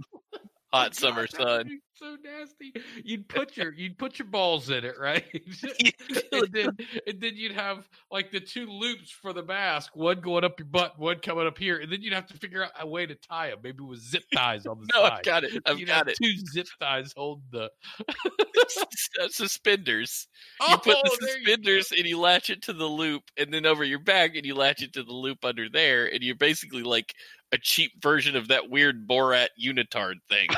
hot summer sun. So nasty. You'd put your you'd put your balls in it, right? [laughs] [laughs] and, then, and then you'd have like the two loops for the mask, one going up your butt, one coming up here, and then you'd have to figure out a way to tie them, maybe with zip ties on the [laughs] No, side. I've got it. I've You'd got it. Two zip ties holding the. Uh, suspenders. You put the Oh, there you suspenders and you latch it to the loop, and then over your back, and you latch it to the loop under there, and you're basically like a cheap version of that weird Borat unitard thing.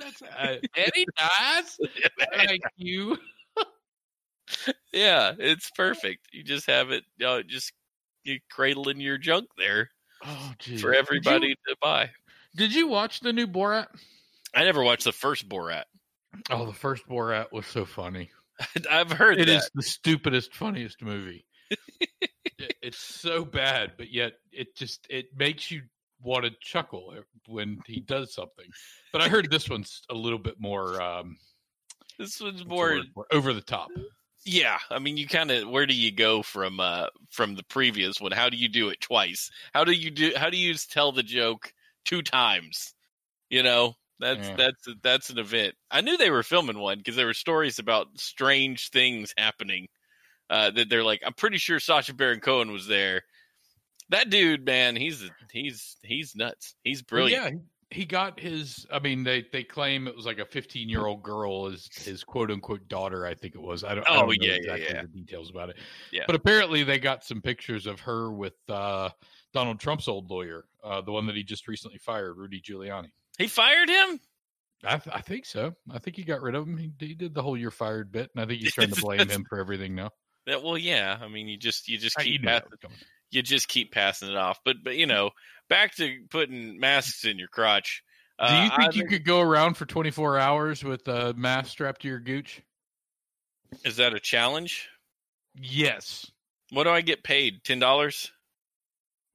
That's uh, Eddie. [laughs] Thank you. [laughs] yeah, it's perfect. You just have it, you know, just you cradling your junk there Oh, for everybody to buy. Did you watch the new Borat? I never watched the first Borat. Oh, the first Borat was so funny. [laughs] I've heard It that. is the stupidest, funniest movie. It's so bad, but yet it just it makes you want to chuckle when he does something. But I heard this one's a little bit more um, This one's more it? over the top. Yeah, I mean, you kind of where do you go from uh from the previous one? How do you do it twice? How do you do? How do you tell the joke two times? You know, that's Yeah. that's that's an event. I knew they were filming one because there were stories about strange things happening. Uh, that they're like, I'm pretty sure Sacha Baron Cohen was there. That dude, man, he's he's he's nuts. He's Well, brilliant. yeah, he got his. I mean, they they claim it was like a 15 year old girl is his quote unquote daughter. I think it was. I don't. I Oh, don't know yeah, yeah, exactly yeah. the details about it. Yeah. But apparently, they got some pictures of her with uh, Donald Trump's old lawyer, uh, the one that he just recently fired, Rudy Giuliani. He fired him. I, th- I think so. I think he got rid of him. He, he did the whole "you're fired" bit, and I think he's [laughs] trying to blame him for everything now. Yeah, well, yeah. I mean, you just you just keep that passing, was coming. You just keep passing it off. But but you know, back to putting masks in your crotch. Do Uh, you think you could go around for 24 hours with a mask strapped to your gooch? Is that a challenge? Yes. What do I get paid? Ten dollars?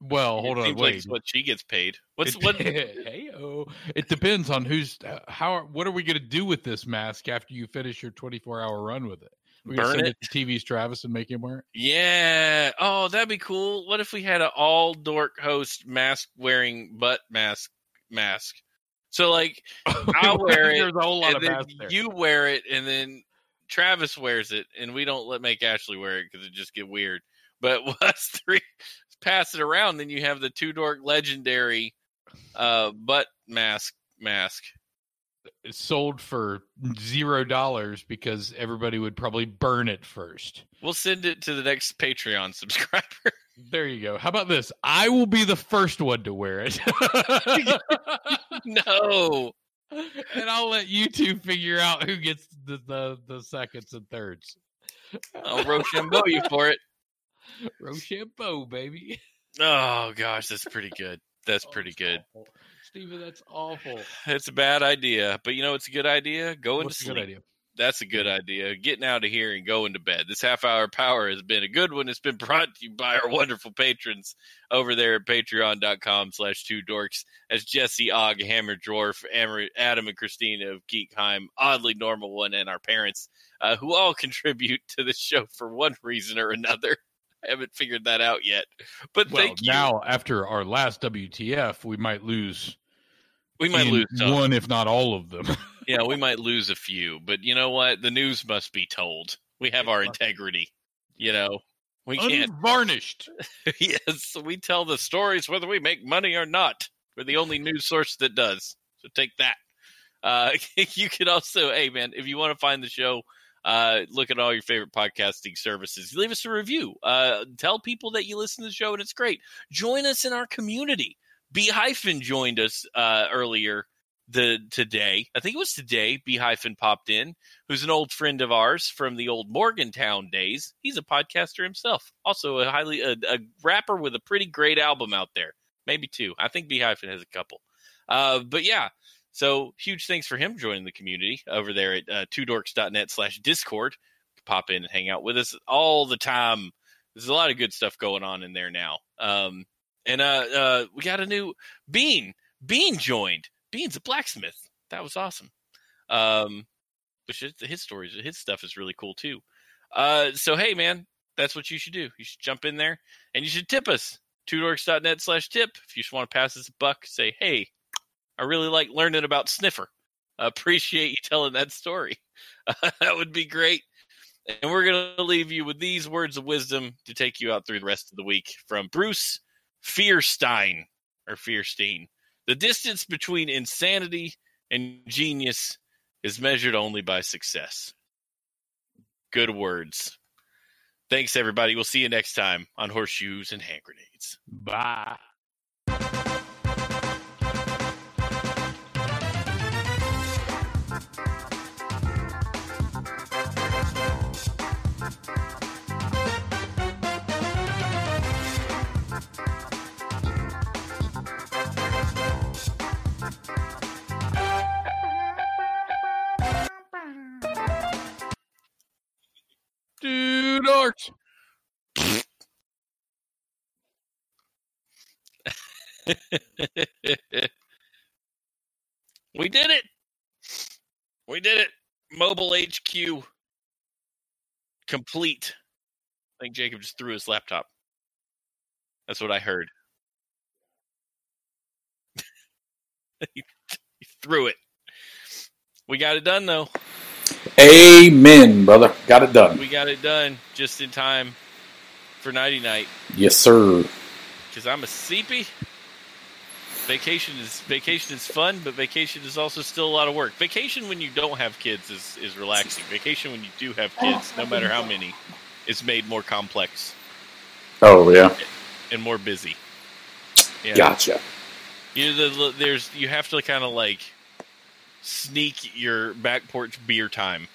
Well, hold on, Seems like wait. it's what she gets paid. What's it, what? [laughs] hey oh, It depends on who's how. What are we going to do with this mask after you finish your 24 hour run with it? Gonna Burn send it? it to TV's Travis and make him wear it. Yeah. Oh, that'd be cool. What if we had an all dork host mask wearing butt mask mask? So like [laughs] I'll [laughs] wear it, There's a whole lot of masks there. you wear it, and then Travis wears it, and we don't let make Ashley wear it because it just get weird. But [laughs] us three pass it around, then you have the two dork legendary uh, butt mask mask. Sold for zero dollars because everybody would probably burn it first. We'll send it to the next Patreon [laughs] subscriber. There you go. How about this? I will be the first one to wear it. [laughs] no. and I'll let you two figure out who gets the, the, the seconds and thirds. I'll Rochambeau you for it. Rochambeau, baby. Oh gosh, that's pretty good. That's pretty good. Steven, that's awful. It's a bad idea, but you know it's a good idea. Going What's to sleep. good idea? That's a good idea. Getting out of here and going to bed. This half hour power has been a good one. It's been [laughs] brought to you by our wonderful patrons over there at patreon.com slash two dorks as Jesse Og, Hammer Dwarf, Adam and Christina of Geekheim, Oddly Normal One, and our parents, uh, who all [laughs] contribute to the show for one reason or another. I haven't figured that out yet. But Well, thank you. now after our last WTF, we might lose. We might lose some. one, if not all of them. [laughs] yeah, we might lose a few, but you know what? The news must be told. We have our integrity. You know, we can't. Unvarnished. [laughs] yes, we tell the stories whether we make money or not. We're the only news source that does. So take that. Uh, [laughs] you can also, hey man, if you want to find the show, uh, look at all your favorite podcasting services. Leave us a review. Uh, tell people that you listen to the show and it's great. Join us in our community. B hyphen joined us uh, earlier the today. I think it was today. B hyphen popped in, who's an old friend of ours from the old Morgantown days. He's a podcaster himself, also a highly a, a rapper with a pretty great album out there. Maybe two. I think B hyphen has a couple. Uh, but yeah, so huge thanks for him joining the community over there at uh, twodorks.net slash discord. Pop in and hang out with us all the time. There's a lot of good stuff going on in there now. Um, and uh, uh, we got a new Bean. Bean joined. Bean's a blacksmith. That was awesome. Um, which is, his stories, his stuff is really cool too. Uh, so hey, man, that's what you should do. You should jump in there and you should tip us. Twodorks.net slash tip. If you just want to pass us a buck, say, hey, I really like learning about Snifffr. I appreciate you telling that story. [laughs] that would be great. And we're going to leave you with these words of wisdom to take you out through the rest of the week from Bruce Fearstein or Fearstein. The distance between insanity and genius is measured only by success. Good words. Thanks, everybody. We'll see you next time on Horseshoes and Hand Grenades. Bye. Arch. [laughs] we did it. We did it. Mobile HQ complete. I think Jacob just threw his laptop. That's what I heard. [laughs] he, he threw it. We got it done though. Amen, brother. Got it done. We got it done just in time for nighty night. Yes, sir. Because I'm a sleepy. Vacation is vacation is fun, but vacation is also still a lot of work. Vacation when you don't have kids is, is relaxing. Vacation when you do have kids, no matter how many, is made more complex Oh yeah. and more busy. Yeah. Gotcha. You know, the, there's you have to kind of like sneak your back porch beer time,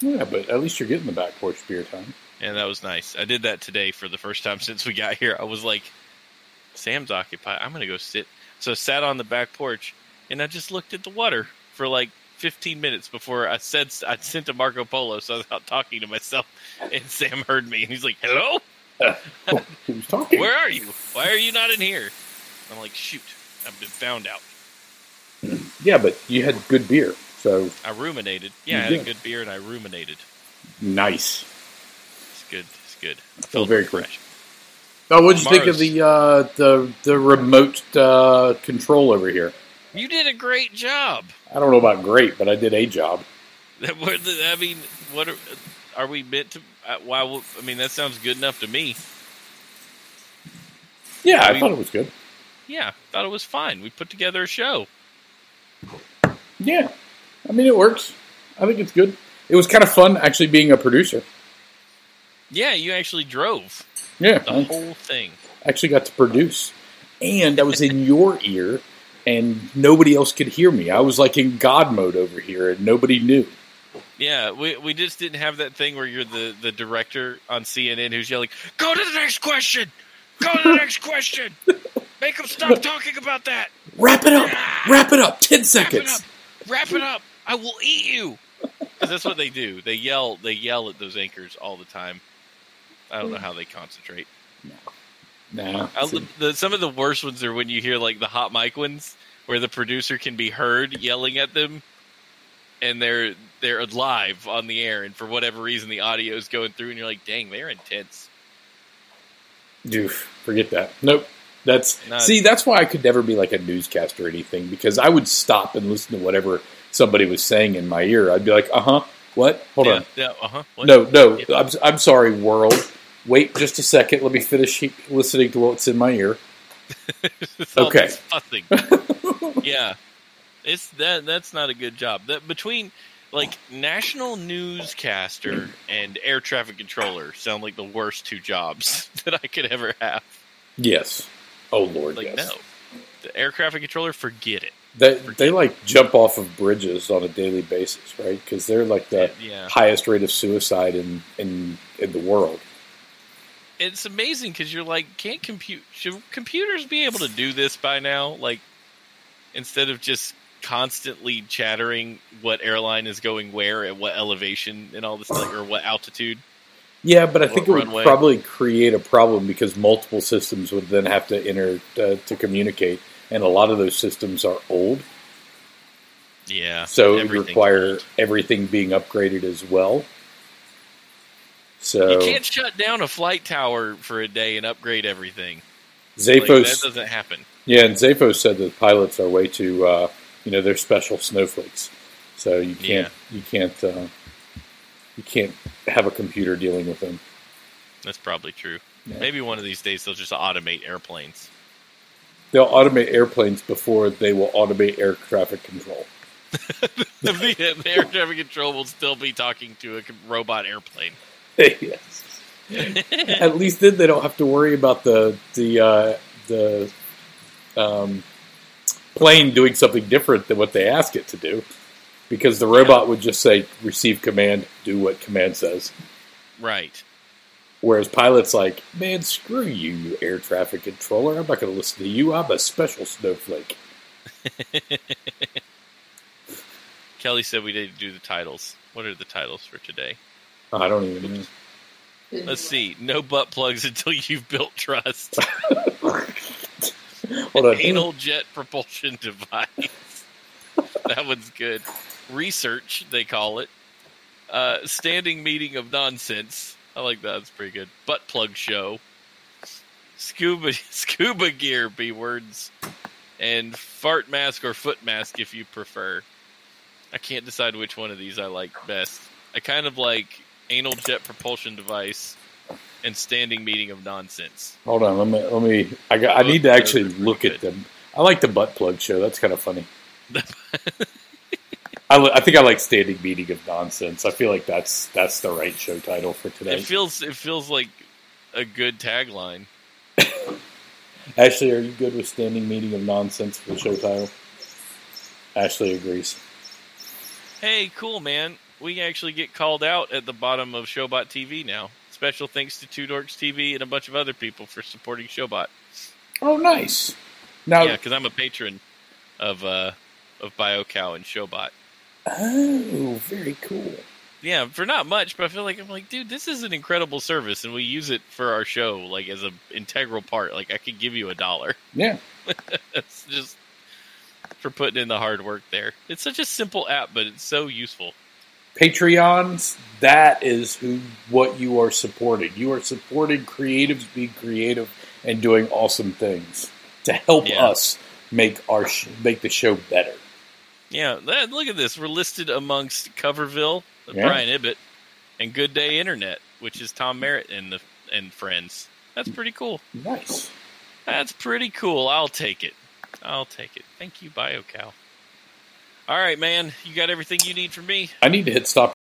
Yeah, but at least you're getting the back porch beer time. and that was nice. I did that today for the first time [laughs] since we got here. I was like, Sam's occupied. I'm gonna go sit. So I sat on the back porch and I just looked at the water for like 15 minutes before I said I sent to Marco Polo. So I was out talking to myself, and Sam heard me and he's like, "Hello, [laughs] who's talking? where are you? Why are you not in here?" I'm like, "Shoot, I've been found out." Yeah, but you had good beer, so I ruminated. Yeah, I You had a good beer and I ruminated. nice. It's good. It's good. I felt very cool. refreshed. Oh, what'd you think of the uh, the the remote uh, control over here? You did a great job. I don't know about great, but I did a job. [laughs] That- what the- I mean, what are, are we meant to? uh, Why? I mean, that sounds good enough to me. Yeah, I I mean- thought it was good. Yeah, thought it was fine. We put together a show. Yeah, I mean it works. I think it's good. It was kind of fun actually being a producer. Yeah, you actually drove Yeah, the I whole thing. actually got to produce, and I was in your ear, and nobody else could hear me. I was like in God mode over here, and nobody knew. Yeah, we we just didn't have that thing where you're the the director on CNN who's yelling, "Go to the next question. Go to the next question. Make them stop talking about that. Wrap it up. Ah. Wrap it up. Ten Wrap it seconds. up. Wrap it up. I will eat you." 'Cause that's what they do. They yell. They yell at those anchors all the time. I don't know how they concentrate. Nah. I, the, some of the worst ones are when you hear like the hot mic ones, where the producer can be heard yelling at them, and they're they're live on the air, and for whatever reason the audio is going through, and you're like, "Dang, they're intense." Oof, forget that. Nope. That's see. That's why I could never be like a newscaster or anything because I would stop and listen to whatever somebody was saying in my ear. I'd be like, "Uh huh, what? Hold yeah, on, Yeah. Uh huh. no, no. I'm I'm sorry, world. Wait just a second. Let me finish he- listening to what's in my ear." [laughs] Okay. [laughs] Yeah. It's that that's not a good job. That between like national newscaster and air traffic controller sound like the worst two jobs [laughs] that I could ever have. Yes. Oh Lord, Like yes. no, the air traffic controller, forget it. They they like jump off of bridges on a daily basis, right? Because they're like the Yeah, highest rate of suicide in in in the world. it's amazing because you're like, can't compute? Should computers be able to do this by now? Like instead of just constantly chattering what airline is going where at what elevation and all this like or what altitude. Yeah, but I think it would runway? probably create a problem because multiple systems would then have to enter uh, to communicate, and a lot of those systems are old, Yeah, so it would require old. everything being upgraded as well. So You can't shut down a flight tower for a day and upgrade everything. Like, that doesn't happen. yeah, and Zaphos said that pilots are way too, uh, you know, they're special snowflakes, so you can't you can't uh, you can't have a computer dealing with them. That's probably true. Yeah. Maybe one of these days they'll just automate airplanes. They'll automate airplanes before they will automate air traffic control. the, [laughs] the air traffic control will still be talking to a robot airplane. [laughs] yes. At least then they don't have to worry about the the uh, the um, plane doing something different than what they ask it to do, because the robot would just say receive command, do what command says. Right. Whereas pilots like, man, screw you, you air traffic controller. I'm not going to listen to you. I'm a special snowflake. [laughs] Kelly said we need to do the titles. What are the titles for today? I don't even know. Let's see. No butt plugs until you've built trust. [laughs] Hold on. Anal jet propulsion [laughs] device. that one's good. Research, they call it. Uh, standing meeting of nonsense. I like that. That's pretty good. Butt plug show. Scuba [laughs] scuba gear, b words, and fart mask or foot mask if you prefer. I can't decide which one of these I like best. I kind of like anal jet propulsion device and standing meeting of nonsense. Hold on. Let me. Let me. I got. I need to actually look at them. I like the butt plug show. That's kind of funny. [laughs] I, I think I like standing meeting of nonsense. I feel like that's that's the right show title for today. It feels it feels like a good tagline. [laughs] Ashley, are you good with standing meeting of nonsense for the show title? Ashley agrees. Hey, cool man. We actually get called out at the bottom of Showbot TV now. Special thanks to Two Dorks TV and a bunch of other people for supporting Showbot. Oh, nice. Now, Yeah, because I'm a patron of uh of BioCow and Showbot. oh, very cool. Yeah, for not much, but I feel like I'm like, dude, this is an incredible service, and we use it for our show like as an integral part. Like, I could give you a dollar. Yeah, [laughs] It's just for putting in the hard work there. It's such a simple app, but it's so useful. Patreons. That is who what you are supporting. You are supporting creatives being creative and doing awesome things to help Yeah. us make our sh- make the show better. Yeah, that, look at this. We're listed amongst Coverville, Yeah. Brian Ibbott, and Good Day Internet, which is Tom Merritt and the and friends. That's pretty cool. Nice. That's pretty cool. I'll take it. I'll take it. Thank you, BioCow. All right, man. You got everything you need from me? I need to hit stop